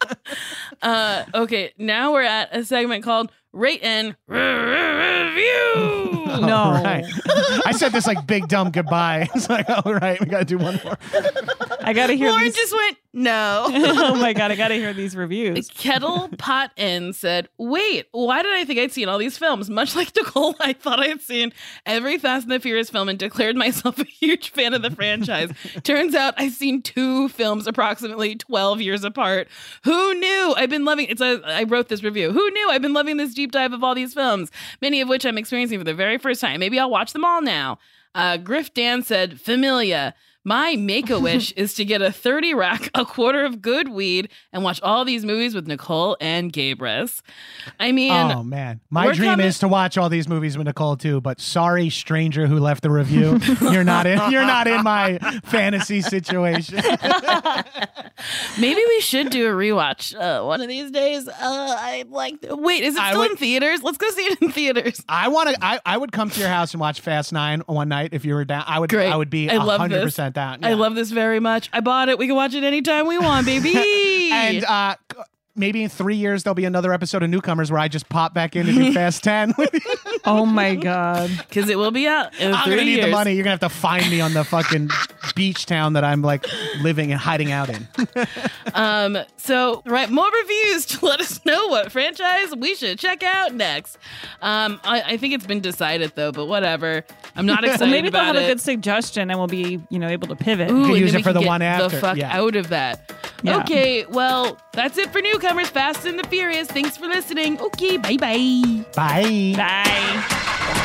Uh, okay, now we're at a segment called Rate and Review. no. All right. I said this like big dumb goodbye. It's like, all right, we got to do one more. I gotta hear Lauren these. just went, no. oh my god, I gotta hear these reviews. Kettle Pot Inn said, Wait, why did I think I'd seen all these films? Much like Nicole, I thought I had seen every Fast and the Furious film and declared myself a huge fan of the franchise. Turns out I've seen two films approximately 12 years apart. Who knew? I've been loving it's a I wrote this review. Who knew I've been loving this deep dive of all these films, many of which I'm experiencing for the very first time. Maybe I'll watch them all now. Uh, Griff Dan said, Familia. My make a wish is to get a 30 rack, a quarter of good weed, and watch all these movies with Nicole and Gabrus. I mean, oh man, my dream coming- is to watch all these movies with Nicole too. But sorry, stranger who left the review, you're not in. You're not in my fantasy situation. Maybe we should do a rewatch uh, one of these days. Uh, I like. Wait, is it still would- in theaters? Let's go see it in theaters. I want to. I, I would come to your house and watch Fast Nine one night if you were down. I would. Great. I would be. I love 100% that. Yeah. I love this very much. I bought it. We can watch it anytime we want, baby. and uh, maybe in three years there'll be another episode of Newcomers where I just pop back in to do Fast Ten. Oh my god. because it will be out in I'm three gonna need years. the money. You're gonna have to find me on the fucking beach town that I'm like living and hiding out in. Um, so write more reviews to let us know what franchise we should check out next. Um, I, I think it's been decided though, but whatever. I'm not excited well, maybe they'll have it. a good suggestion and we'll be, you know, able to pivot. Ooh, and use it for the one after, The fuck yeah. out of that. Yeah. Okay, well, that's it for newcomers. Fast and the Furious. Thanks for listening. Okay, bye bye. Bye.